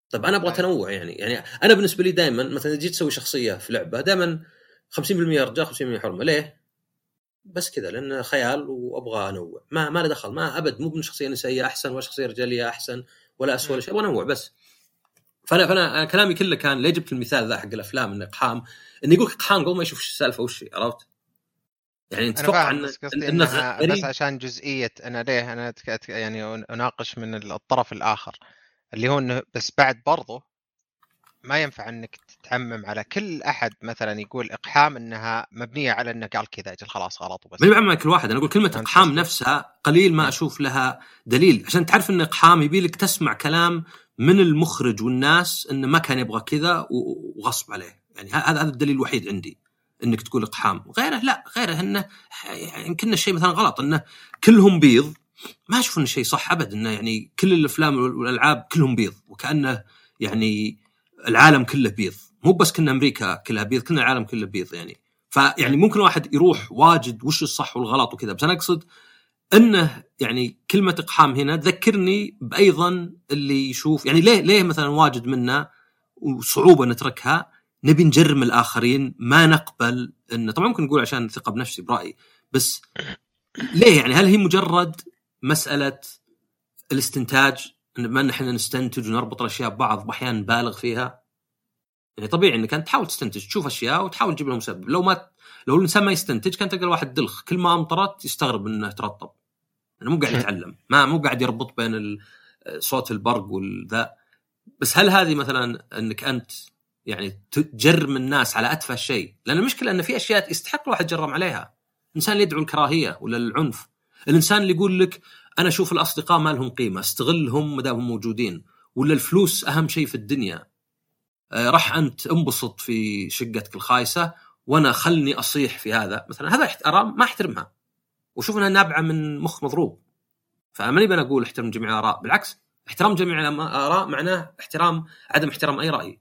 طيب أنا أبغى
طيب.
تنوع يعني يعني أنا بالنسبة لي دائما مثلا جيت تسوي شخصية في لعبة دائما 50% رجال 50% حرمة ليه؟ بس كذا لأن خيال وأبغى أنوع. ما ما له دخل ما أبد مو من شخصية نسائية أحسن ولا شخصية رجالية أحسن ولا اسوء ولا شيء أبغى أنوع بس. فأنا فأنا كلامي كله كان ليه جبت المثال ذا حق الأفلام إنه اقحام إنه يقول اقحام قبل ما يشوف السالفة وش هي عرفت؟ يعني انت تتوقع
إن
إنه
بس عشان جزئية أنا ليه أنا يعني أناقش من الطرف الآخر اللي هو إنه بس بعد برضه ما ينفع إنك تعمم على كل أحد مثلا يقول إقحام إنها مبنية على إنه قال كذا أجل خلاص غلط وبس.
ما يبعد مع كل واحد أنا
أقول
كلمة
إقحام؟
نفسها قليل ما أشوف لها دليل عشان تعرف إن إقحام يبي لك تسمع كلام من المخرج والناس انه ما كان يبغى كذا وغصب عليه. يعني هذا هذا الدليل الوحيد عندي إنك تقول إقحام. غيره لا غيره إنه يعني يمكن الشيء مثلا غلط إنه كلهم بيض. ما أشوف إنه شيء صح ابدا إنه يعني كل الأفلام والألعاب كلهم بيض وكأنه يعني العالم كله بيض. مو بس كنا أمريكا كلها بيض كنا العالم كله بيض يعني. فيعني ممكن واحد يروح واجد وش الصح والغلط وكذا بس أنا أقصد إنه يعني كلمة إقحام هنا تذكرني بايضا اللي يشوف يعني ليه ليه مثلا واجد منا وصعوبة نتركها؟ نبي نجرم الآخرين ما نقبل انه طبعا ممكن نقول عشان ثقة بنفسي برأيي بس ليه يعني؟ هل هي مجرد مسألة الاستنتاج؟ إن بما إن إحنا نستنتج ونربط الأشياء ببعض واحيانا نبالغ فيها؟ يعني طبيعي إنك أنت تحاول تستنتج تشوف أشياء وتحاول تجيب لها مسبب لو ما لو الإنسان ما يستنتج كان تلقى الواحد دلخ. كل ما أمطرت يستغرب إنه ترطب. انه مو قاعد يتعلم. ما مو قاعد يربط بين صوت البرق والذا. بس هل هذه مثلا إنك أنت يعني تجرم الناس على أتفه شيء؟ لأن المشكلة إن في أشياء يستحق الواحد يجرم عليها. الانسان اللي يدعو الكراهية ولا العنف. الإنسان اللي يقول لك أنا أشوف الأصدقاء ما لهم قيمة أستغلهم ما دامهم موجودين. ولا الفلوس أهم شيء في الدنيا. راح أنت انبسط في شقتك الخايسة وأنا خلني أصيح في هذا. مثلا هذا اراء ما أحترمها. وشوف إنها نابعة من مخ مضروب. فماني بنا أقول احترم جميع الاراء بالعكس احترام جميع الاراء معناه احترام عدم احترام أي رأي.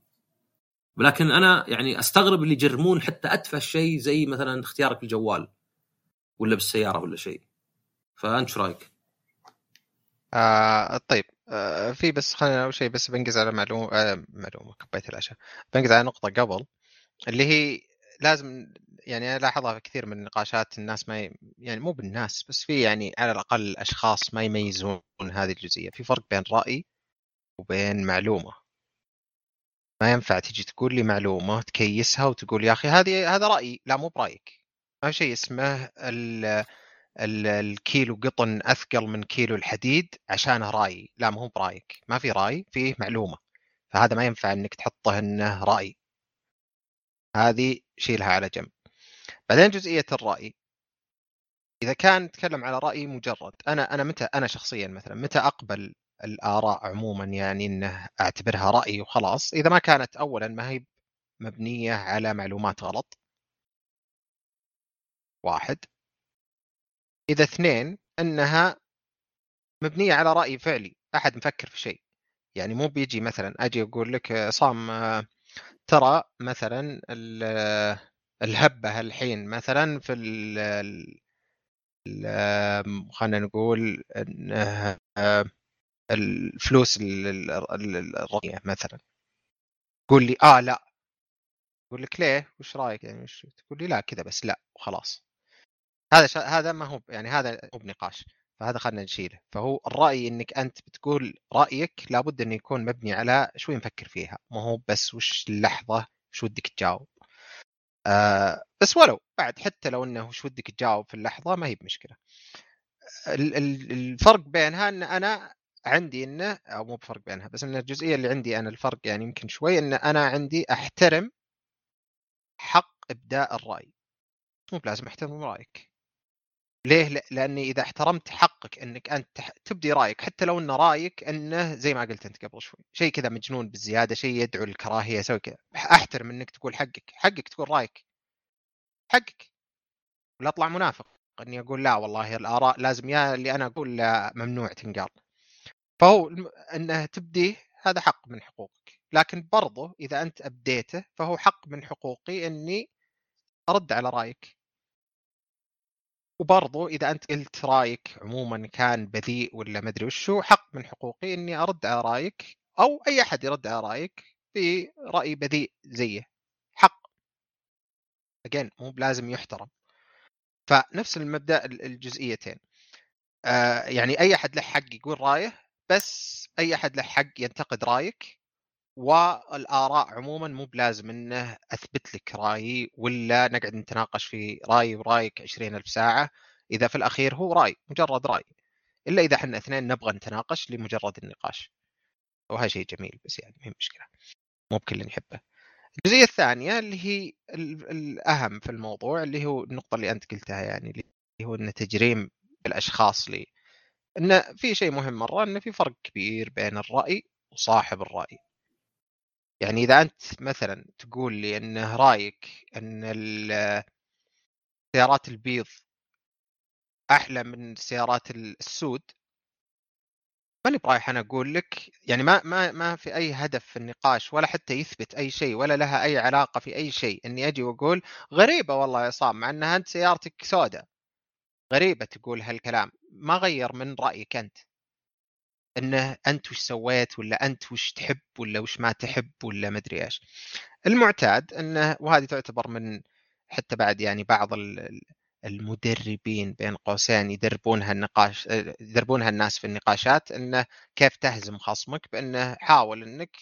ولكن أنا يعني أستغرب اللي يجرمون حتى أتفه شيء زي مثلا اختيارك الجوال ولا بالسيارة ولا شيء. فأنت شو رأيك؟
آه طيب. آه في بس خلينا اول شيء بس بنقز على معلومه آه معلومة كبايه العشاء بنقز على نقطة قبل اللي هي لازم يعني أنا لاحظها في كثير من النقاشات الناس ما ي... يعني مو بالناس بس في يعني على الأقل الاشخاص ما يميزون هذه الجزئية. في فرق بين رأي وبين معلومة. ما ينفع تجي تقول لي معلومة تكيسها وتقول يا أخي هذه هذا رأيي. لا مو برأيك. ما في شيء اسمه. الكيلو قطن أثقل من كيلو الحديد عشانه رايي لا مو برأيك. ما في رأي فيه معلومة. فهذا ما ينفع إنك تحطه إنه رأي. هذه شيلها على جنب. بعدين جزئية الرأي. إذا كان نتكلم على رأي مجرد أنا أنا متى أنا شخصيا مثلا متى أقبل الآراء عموما يعني إنه أعتبرها رأي وخلاص؟ إذا ما كانت اولا ما هي مبنية على معلومات غلط. واحد. إذا اثنين أنها مبنية على رأي فعلي أحد مفكر في شيء. يعني مو بيجي مثلا أجي أقول لك آه، صام آه، ترى مثلا آه، الهبة الحين مثلا في ال خلينا نقول انه آه، الفلوس ال- ال- ال- الرقمية مثلا. تقول لي آه لا. أقول لك ليه؟ وش رأيك؟ يعني وش تقول لي لا كذا بس لا وخلاص. هذا شا... هذا ما هو يعني هذا مو بنقاش فهذا خلينا نشيله. فهو الرأي إنك أنت بتقول رأيك لابد إنه يكون مبني على شوي مفكر فيها. ما هو بس وش اللحظة وش ودك تجاوب؟ آه بس ولو بعد حتى لو إنه وش ودك تجاوب في اللحظة ما هي بمشكلة. ال- ال- الفرق بينها إن أنا عندي إنه أو مو بفرق بينها بس إن الجزئية اللي عندي أنا الفرق يعني يمكن شوي إن أنا عندي أحترم حق إبداء الرأي. مو بلازم أحترم رأيك. ليه؟ لاني إذا احترمت حقك إنك أنت تبدي رأيك حتى لو إن رأيك إنه زي ما قلت أنت قبل شوي، شيء كذا مجنون بالزيادة، شيء يدعو للكراهية، سوي كذا، أحترم إنك تقول حقك، حقك تقول رأيك. حقك. ولا أطلع منافق إني أقول لا والله الآراء لازم يا اللي أنا أقول لا ممنوع تنقال. فهو إنه تبديه هذا حق من حقوقك، لكن برضه إذا أنت أبديته فهو حق من حقوقي إني أرد على رأيك. وبرضو إذا أنت قلت رأيك عموما كان بذيء ولا مدري وشو حق من حقوقي إني أرد على رأيك أو أي أحد يرد على رأيك في راي بذيء زيه. حق. اجين مو بلازم يحترم. فنفس المبدأ ال- الجزئيتين. آه يعني أي أحد له حق يقول رأيه بس أي أحد له حق ينتقد رأيك. والآراء عموما مو بلازم إنه أثبت لك رأيي ولا نقعد نتناقش في رايي ورايك 20000 ساعة. إذا في الأخير هو رأي مجرد رأي. إلا إذا إحنا اثنين نبغى نتناقش لمجرد النقاش. وهذا شيء جميل بس يعني ما هي مشكلة. مو بكل نحبه. الجزئية الثانية اللي هي ال- الأهم في الموضوع اللي هو النقطة اللي أنت قلتها يعني اللي هو ان تجريم الأشخاص لي. ان في شيء مهم مرة ان في فرق كبير بين الرأي وصاحب الرأي. يعني إذا أنت مثلا تقول لي انه رأيك إن ال- سيارات البيض أحلى من سيارات السود ماني برايح أنا أقول لك يعني ما ما ما في أي هدف في النقاش ولا حتى يثبت أي شيء ولا لها أي علاقة في أي شيء إني أجي وأقول غريبة والله يا عصام مع إنها أنت سيارتك سوداء غريبة تقول هالكلام ما غير من رأيك أنت. إنه أنت وش سويت ولا أنت وش تحب ولا وش ما تحب ولا مدري إيش المعتاد إنه وهذه تعتبر من حتى بعد يعني بعض ال- ال- المدربين بين قوسين يدربونها النقاش يدربونها الناس في النقاشات إنه كيف تهزم خصمك بإنه حاول إنك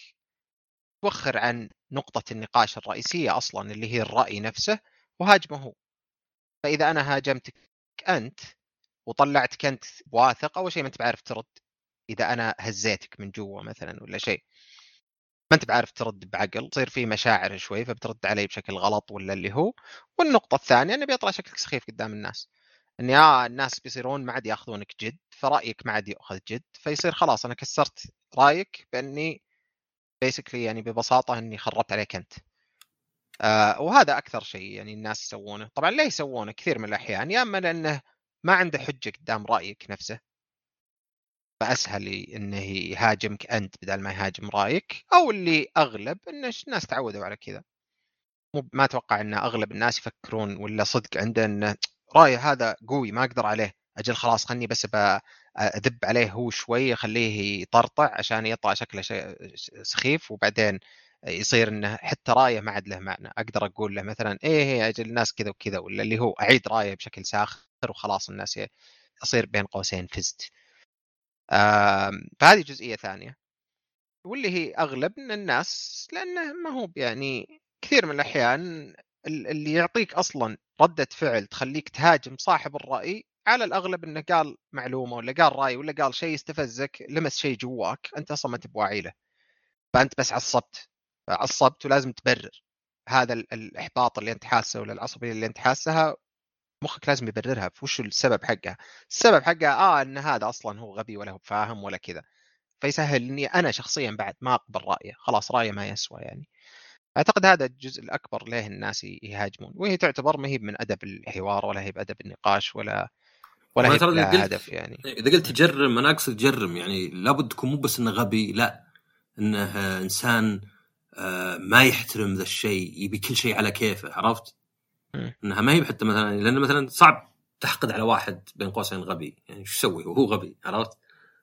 توخر عن نقطة النقاش الرئيسية أصلا اللي هي الرأي نفسه وهاجمه هو. فإذا أنا هاجمتك أنت وطلعتك أنت واثق أول شيء ما أنت بعرف ترد إذا أنا هزيتك من جوا مثلا ولا شيء. ما أنت بعرف ترد بعقل تصير في مشاعر شوي فبترد علي بشكل غلط ولا اللي هو. والنقطة الثانية انه بيطلع شكلك سخيف قدام الناس. اني آه الناس بيصيرون ما عاد يأخذونك جد فرأيك ما عاد يؤخذ جد فيصير خلاص أنا كسرت رأيك بأني بيسكلي يعني ببساطة إني خربت عليك أنت. آه وهذا أكثر شيء يعني الناس يسوونه. طبعا ليه يسوونه؟ كثير من الأحيان. يا إما لأنه ما عنده حجة قدام رأيك نفسه. فأسهل انه يهاجمك أنت بدل ما يهاجم رأيك أو اللي أغلب إن الناس تعودوا على كذا. مو ما أتوقع إن أغلب الناس يفكرون ولا صدق عنده انه رأيه هذا قوي ما أقدر عليه. أجل خلاص خلني بس أذب عليه هو شوي أخليه يطرطع عشان يطلع شكله سخيف وبعدين يصير إنه حتى رأيه ما عاد له معنى. أقدر أقول له مثلا إيه هي أجل الناس كذا وكذا ولا اللي هو أعيد رأيه بشكل ساخر وخلاص الناس يصير بين قوسين فزت. فهذه جزئية ثانية. واللي هي أغلب من الناس لأنه ما هو يعني كثير من الأحيان اللي يعطيك أصلا ردة فعل تخليك تهاجم صاحب الرأي على الأغلب إنه قال معلومة ولا قال رأي ولا قال شيء استفزك لمس شيء جواك أنت أصلا ما انت بواعي له فأنت بس عصبت عصبت ولازم تبرر هذا الإحباط اللي أنت حاسه ولا العصبية اللي أنت حاسها مخك لازم يبررها وش السبب حقها. السبب حقها آه إن هذا أصلا هو غبي ولا هو فاهم ولا كذا. فيسهل إني أنا شخصيا بعد ما أقبل رأيه. خلاص رأيه ما يسوى يعني. أعتقد هذا الجزء الأكبر ليه الناس يهاجمون. وهي تعتبر ما هي من أدب الحوار ولا هي بأدب النقاش ولا ولا هي هدف يعني.
إذا قلت جرم أنا أقصد جرم. يعني لابد تكون مو بس إنه غبي لا. إنه إنسان آه، ما يحترم ذا الشيء يبي كل شيء على كيفه عرفت؟ إنها ما هي حتى مثلا لأن مثلا صعب تحقد على واحد بين قوسين غبي يعني شو يسوي وهو غبي عرفت؟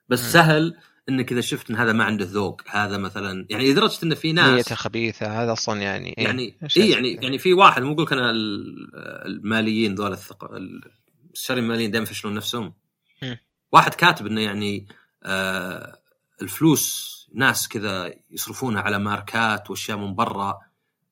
بس م. سهل إنك إذا شفت إن هذا ما عنده ذوق هذا مثلا يعني لدرجه إنه في ناس
نيته خبيثة هذا أصلا يعني
إيه؟ يعني اي يعني يعني في واحد مو أقول لك أنا الماليين ذول الثق... المستشارين الماليين دائما يفشلون نفسهم م. واحد كاتب إنه يعني آه الفلوس ناس كذا يصرفونها على ماركات وأشياء من برا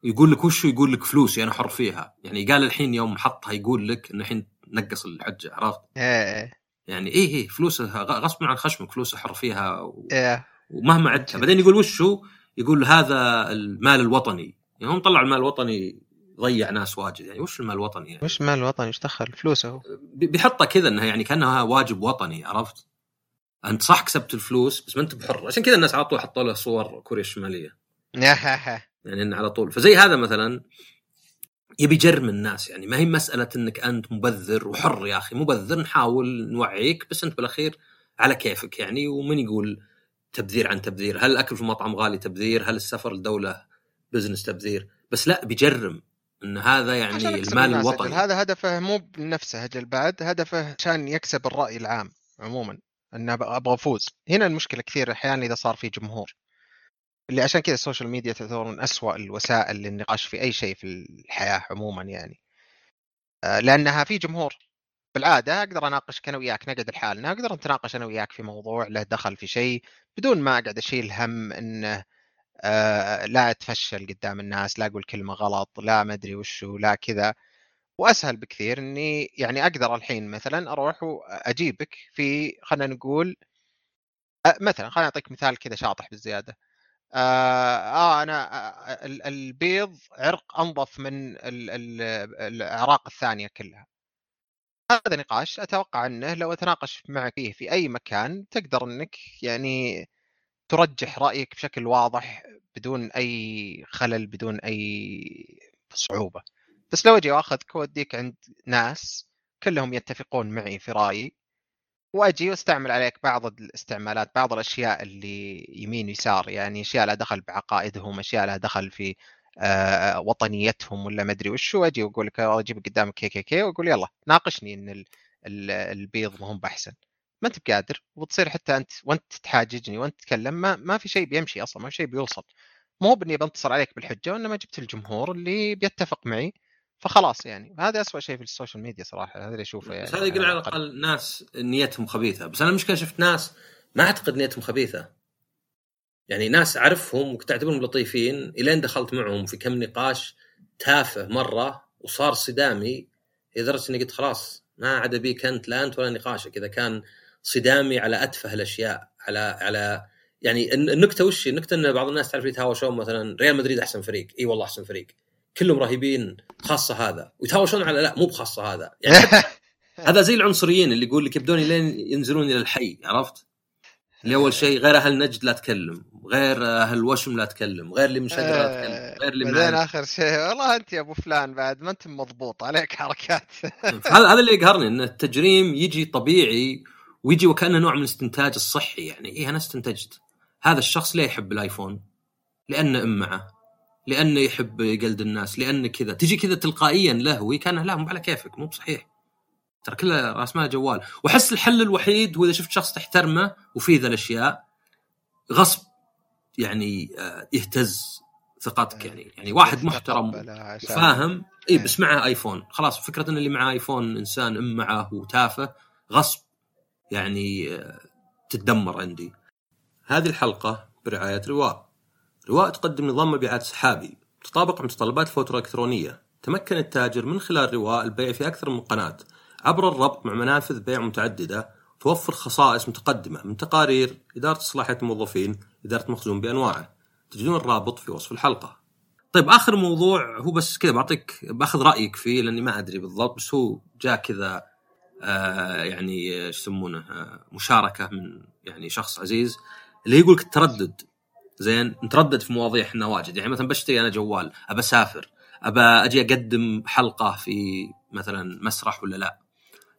يقول لك وش يقول لك فلوسي أنا حر فيها؟ يعني قال الحين يوم حطها يقول لك انه الحين نقص الحجة عرفت؟
إيه
يعني إيه إيه فلوسه غصب عن خشمك فلوسه حر فيها
و... إيه.
ومهما عدتها بعدين يقول وشو؟ يقول هذا المال الوطني. يعني هم طلعوا المال الوطني ضيع ناس واجد. يعني وش المال الوطني يعني؟
وش المال الوطني؟ إيش دخل؟ فلوسه
بيحطها كذا إنها يعني كأنها واجب وطني عرفت؟ أنت صح كسبت الفلوس بس ما أنت بحر. عشان كذا الناس على طول حطوا له صور كوريا الشمالية. <laughs> يعني إنه على طول. فزي هذا مثلا يبي جرم الناس. يعني ما هي مسألة إنك أنت مبذر وحر يا أخي. مبذر نحاول نوعيك بس أنت بالأخير على كيفك يعني. ومن يقول تبذير عن تبذير. هل الأكل في المطعم غالي تبذير؟ هل السفر لدولة business تبذير؟ بس لا بيجرم إن هذا يعني المال الوطني.
هذا هدفه مو بنفسه أجل. بعد هدفه عشان يكسب الرأي العام عموما. إنه أبغى أفوز. هنا المشكلة كثير أحيانا إذا صار في جمهور. اللي عشان كذا ال social media تعتبر من أسوأ الوسائل للنقاش في أي شيء في الحياة عموما يعني. آه، لأنها في جمهور. بالعادة أقدر أناقشك أنا وياك نقعد لحالنا أقدر نتناقش أنا وياك في موضوع له دخل في شيء بدون ما أقعد أشيل هم أنه آه، لا أتفشل قدام الناس لا أقول كلمة غلط لا ما أدري وشو لا كذا. وأسهل بكثير أني يعني أقدر الحين مثلا أروح وأجيبك في خلينا نقول آه، مثلا خلينا أعطيك مثال كذا شاطح بالزيادة. آه, آه أنا آه البيض عرق أنظف من الأعراق الثانية كلها. هذا نقاش أتوقع أنه لو أتناقش معك فيه في أي مكان تقدر أنك يعني ترجح رأيك بشكل واضح بدون أي خلل بدون أي صعوبة. بس لو أجي وأخذك واديك عند ناس كلهم يتفقون معي في رأيي واجي واستعمل عليك بعض الاستعمالات بعض الأشياء اللي يمين يسار يعني أشياء لها دخل بعقائدهم أشياء لها دخل في آه، وطنيتهم ولا ما أدري وش واجي وأقول لك أجيب قدامك كي كي كي وأقول يلا ناقشني إن البيض ما هم بأحسن. ما أنت بقادر وبتصير حتى أنت وأنت تحاججني وأنت تتكلم ما, ما في شيء بيمشي أصلا ما في شيء بيوصل. مو بإني بنتصر عليك بالحجة وإنما جبت الجمهور اللي بيتفق معي. فخلاص يعني. هذا أسوأ شيء في ال social media صراحة هذا اللي أشوفه يعني
بس هذا يقول على الأقل ناس نيتهم خبيثة. بس أنا المشكلة شفت ناس ما أعتقد نيتهم خبيثة. يعني ناس أعرفهم وكنت اعتبرهم لطيفين إلين دخلت معهم في كم نقاش تافه مرة وصار صدامي لدرجة إني قلت خلاص ما عاد ابيك أنت لا أنت ولا نقاشك. إذا كان صدامي على أتفه الأشياء على على يعني النكتة وش النكتة إن بعض الناس تعرف يتهاوشون مثلا ريال مدريد أحسن فريق. إي والله أحسن فريق. كلهم رهيبين خاصة هذا. ويتهاوشون على لا مو بخاصة هذا. يعني <laughs> هذا زي العنصريين اللي يقول لك يبدون لين ينزلون إلى الحي عرفت؟ اللي أول شيء غير أهل نجد لا تكلم غير أهل وشم لا تكلم غير اللي من شجرة لا تكلم غير اللي
من بعدين آخر شيء والله أنت يا أبو فلان بعد ما أنت مضبوط عليك حركات. <laughs>
هذا هذا اللي يقهرني إن التجريم يجي طبيعي ويجي وكأنه نوع من الاستنتاج الصحي يعني إيه أنا استنتجت. هذا الشخص ليه يحب الآيفون؟ لأنه إم معه. لأنه يحب يقلد الناس لأنه كذا. تجي كذا تلقائيا لهوي كان لا مو على كيفك مو بصحيح. ترى كله راس مال جوال. واحس الحل الوحيد هو إذا شفت شخص تحترمه وفيه ذا الأشياء غصب يعني آه، يهتز ثقتك يعني. يعني واحد محترم فاهم اي بس معه آيفون. خلاص فكرة إن اللي معه آيفون إنسان أم معه وتافه غصب يعني آه، تتدمر عندي. هذه الحلقة برعاية رواء رواء تقدم نظام مبيعات سحابي تطابق متطلبات الفوتورة الإلكترونية تمكن التاجر من خلال رواء البيع في أكثر من قناة. عبر الربط مع منافذ بيع متعددة توفر خصائص متقدمة من تقارير إدارة صلاحية الموظفين إدارة مخزون بأنواعه. تجدون الرابط في وصف الحلقة. طيب آخر موضوع هو بس كذا بعطيك بأخذ رأيك فيه لأني ما أدري بالضبط بس هو جاء كذا آه يعني إيش يسمونه آه مشاركة من يعني شخص عزيز اللي يقول التردد. زين نتردد في مواضيع إحنا واجد. يعني مثلا بشتري أنا جوال أبى أسافر أبى أجي أقدم حلقة في مثلا مسرح ولا لا.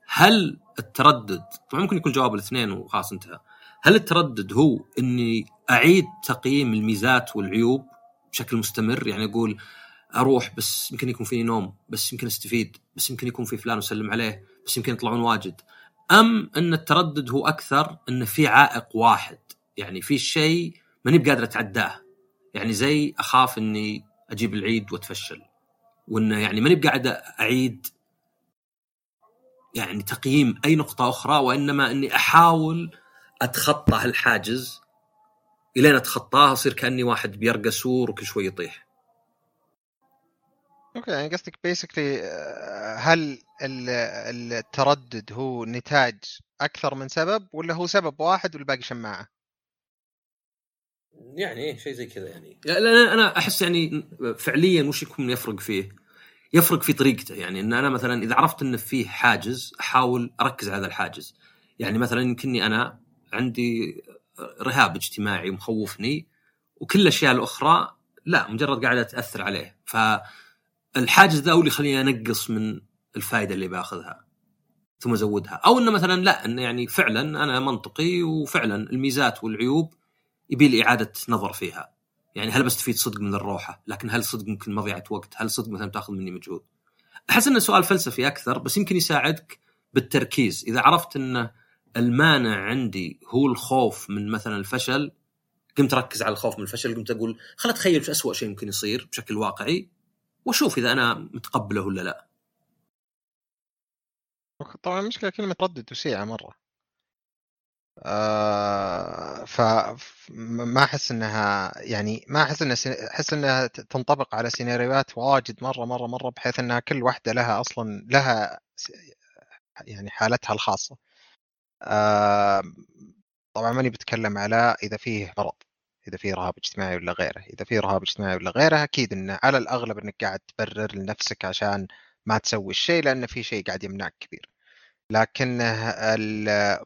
هل التردد طبعا ممكن يكون جواب الاثنين وخلاص انتهى. هل التردد هو إني أعيد تقييم الميزات والعيوب بشكل مستمر؟ يعني أقول أروح بس يمكن يكون فيني نوم بس يمكن أستفيد بس يمكن يكون في فلان وسلم عليه بس يمكن يطلعون واجد. أم إن التردد هو أكثر إن في عائق واحد. يعني في شيء ماني بقادر أتعداه يعني زي أخاف إني أجيب العيد وأتفشل وانه يعني ماني بقاعد أعيد يعني تقييم أي نقطة أخرى وإنما إني أحاول أتخطى هالحاجز إلين أتخطاه أصير كأني واحد بيرقى سور وكل شوي يطيح.
okay يعني قصدك basically هل التردد هو نتاج أكثر من سبب ولا هو سبب واحد والباقي شماعة؟
يعني إيه شيء زي كذا يعني. أنا أنا أحس يعني فعليا وش يكون يفرق فيه؟ يفرق في طريقته يعني إن أنا مثلا إذا عرفت إن فيه حاجز أحاول أركز على هذا الحاجز. يعني مثلا يمكنني أنا عندي رهاب اجتماعي مخوفني وكل الأشياء الأخرى لا مجرد قاعدة تأثر عليه. فالحاجز ذا هو اللي يخليني أنقص من الفائده اللي بأخذها ثم أزودها. أو إنه مثلا لا إنه يعني فعلا أنا منطقي وفعلا الميزات والعيوب يبي لي إعادة نظر فيها. يعني هل بستفيد صدق من الروحة؟ لكن هل صدق ممكن مضيعه وقت؟ هل صدق مثلا تأخذ مني مجهود؟ أحس انه سؤال فلسفي أكثر بس يمكن يساعدك بالتركيز. إذا عرفت إن المانع عندي هو الخوف من مثلا الفشل قمت اركز على الخوف من الفشل قمت أقول خل أتخيل إيش اسوء شيء ممكن يصير بشكل واقعي وأشوف إذا أنا متقبله ولا لا.
طبعا المشكلة كلمة ردد وسيعة مرة. آه فما أحس إنها يعني ما أحس إنها أحس إنها تنطبق على سيناريوهات واجد مرة مرة مرة بحيث إنها كل واحدة لها أصلا لها يعني حالتها الخاصة. آه طبعا ماني بتكلم على إذا فيه مرض إذا فيه رهاب اجتماعي ولا غيره، إذا فيه رهاب اجتماعي ولا غيره أكيد انه على الأغلب إنك قاعد تبرر لنفسك عشان ما تسوي الشيء لأن في شيء قاعد يمنعك كبير. لكن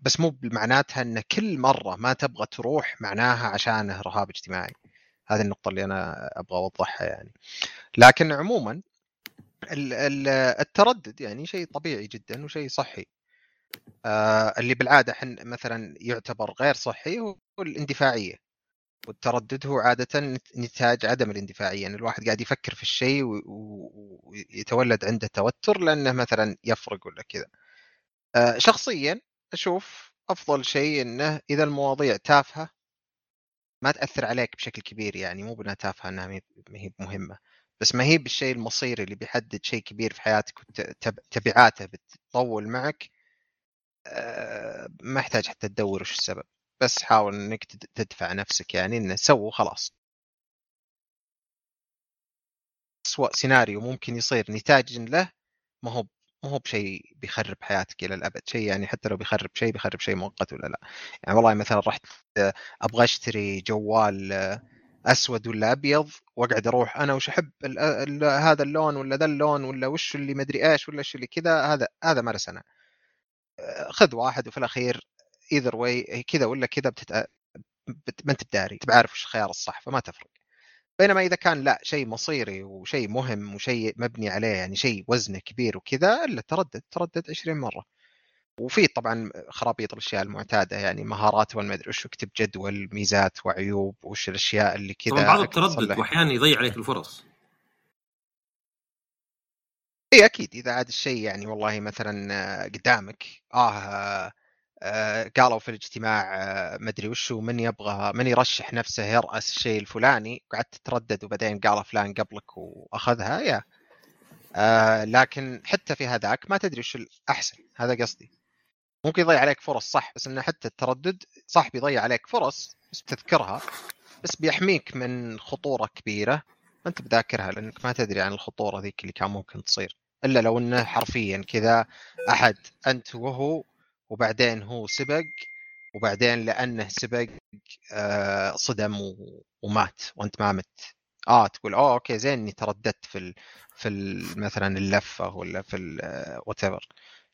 بس مو بمعناتها إن كل مرة ما تبغى تروح معناها عشانه رهاب اجتماعي. هذه النقطة اللي أنا أبغى أوضحها يعني. لكن عموما التردد يعني شيء طبيعي جدا وشيء صحي. آه، اللي بالعادة حن مثلا يعتبر غير صحي هو الاندفاعية. والتردد هو عادة نتاج عدم الاندفاعية. يعني الواحد قاعد يفكر في الشيء ويتولد عنده توتر لأنه مثلا يفرق ولا كذا. آه، شخصيا أشوف أفضل شيء إنه إذا المواضيع تافهة ما تأثر عليك بشكل كبير يعني مو بإنها تافهة إنها ما هي مهمة بس ما هي بالشيء المصيري اللي بيحدد شيء كبير في حياتك وتبعاته بتطول معك آه، ما يحتاج حتى تدور وش السبب بس حاول إنك تدفع نفسك يعني إنه سووا خلاص أسوأ سيناريو ممكن يصير نتاج له ما هو ما هو بشيء بيخرب حياتك إلى الأبد شيء يعني حتى لو بيخرب شيء بيخرب شيء مؤقت ولا لا. يعني والله مثلا رحت أبغى أشتري جوال أسود ولا أبيض وأقعد أروح أنا وش أحب هذا اللون ولا ذا اللون ولا وش اللي مدري إيش ولا إيش اللي كذا هذا هذا مارس أنا خذ واحد وفي الأخير either way كذا ولا كذا بتت... ما أنت بداري أنت وش الخيار الصح فما تفرق. بينما إذا كان لا شيء مصيري وشيء مهم وشيء مبني عليه يعني شيء وزنه كبير وكذا إلا تردد تردد 20 مرة. وفي طبعا خرابيط الأشياء المعتادة يعني مهارات وما ادري وش اكتب جدول ميزات وعيوب وش الأشياء اللي كذا
بعض التردد واحيانا يضيع عليك الفرص.
اي أكيد. إذا عاد الشيء يعني والله مثلا قدامك آه قالوا في الاجتماع آه، مدري وشو من يبغى من يرشح نفسه يرأس الشيء الفلاني قعدت تتردد وبعدين قال فلان قبلك وأخذها يا. آه لكن حتى في هذاك ما تدري وش الأحسن هذا قصدي. ممكن يضيع عليك فرص صح بس إنه حتى التردد صح بيضيع عليك فرص بس بتذكرها بس بيحميك من خطورة كبيرة ما أنت بذاكرها لأنك ما تدري عن الخطورة ذيك اللي كان ممكن تصير. إلا لو إنه حرفيا كذا أحد أنت وهو وبعدين هو سبق وبعدين لأنه سبق آه، صدم ومات وأنت ما مت. آه تقول أوه okay زين إني ترددت في في مثلا اللفة ولا في what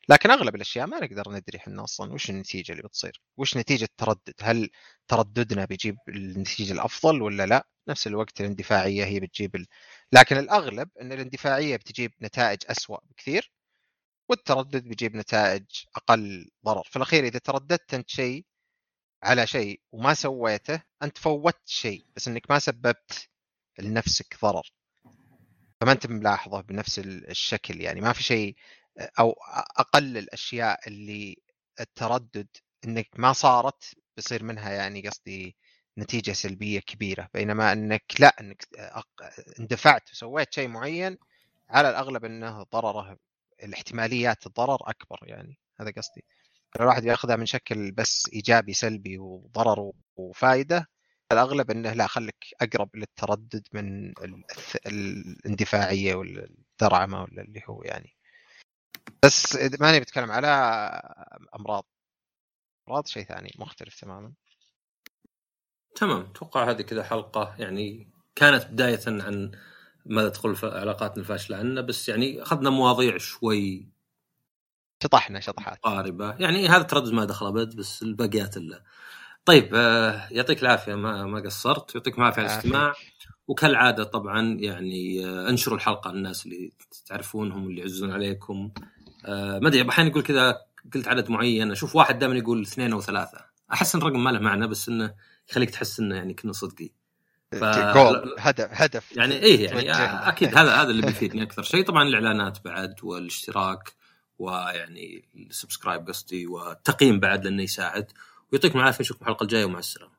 لكن أغلب الأشياء ما نقدر ندري إحنا أصلا وش النتيجة اللي بتصير. وش نتيجة التردد؟ هل ترددنا بيجيب النتيجة الأفضل ولا لا؟ نفس الوقت الاندفاعية هي بتجيب ال... لكن الأغلب إن الاندفاعية بتجيب نتائج اسوء بكثير. والتردد بيجيب نتائج أقل ضرر. في الأخير إذا ترددت أنت شيء على شيء وما سويته أنت فوتت شيء بس إنك ما سببت لنفسك ضرر. فما أنت ملاحظة بنفس الشكل. يعني ما في شيء أو أقل الأشياء اللي التردد إنك ما صارت بيصير منها يعني قصدي نتيجة سلبية كبيرة. بينما إنك لا إنك اندفعت وسويت شيء معين على الأغلب إنه ضرره الاحتماليات الضرر أكبر يعني هذا قصدي. الواحد يأخذها من شكل بس إيجابي سلبي وضرر وفائده الأغلب إنه لا خليك أقرب للتردد من الاندفاعية ولا الدرعمه ولا اللي هو يعني. بس ماني بتكلم على أمراض. أمراض شيء ثاني مختلف تماما.
تمام. أتوقع هذه كذا حلقة يعني كانت بداية عن ماذا تقول في علاقاتنا الفاشلة عنا بس يعني أخذنا مواضيع شوي
شطحنا شطحات.
قاربة. يعني هذا تردد ما دخل أبد بس الباقيات الا طيب آه يعطيك العافية ما ما قصرت. يعطيكم العافية على الاستماع. وكالعادة طبعا يعني آه انشروا الحلقة للناس اللي تعرفونهم اللي يعزون عليكم. آه ما أدري أحيانا يقول كذا قلت عدد معين. أشوف واحد دائما يقول اثنين أو ثلاثة. أحس إن الرقم ما له معنى بس إنه يخليك تحس إنه يعني كنا صدقي
ف... جول هدف هدف.
يعني إيه يعني أكيد هذا هذا اللي <laughs> بيفيدني أكثر شيء. طبعا الإعلانات بعد والاشتراك ويعني السبسكرايب قصدي والتقييم بعد لأنه يساعد. ويعطيكم العافية نشوفكم الحلقة الجاية ومع السلامة.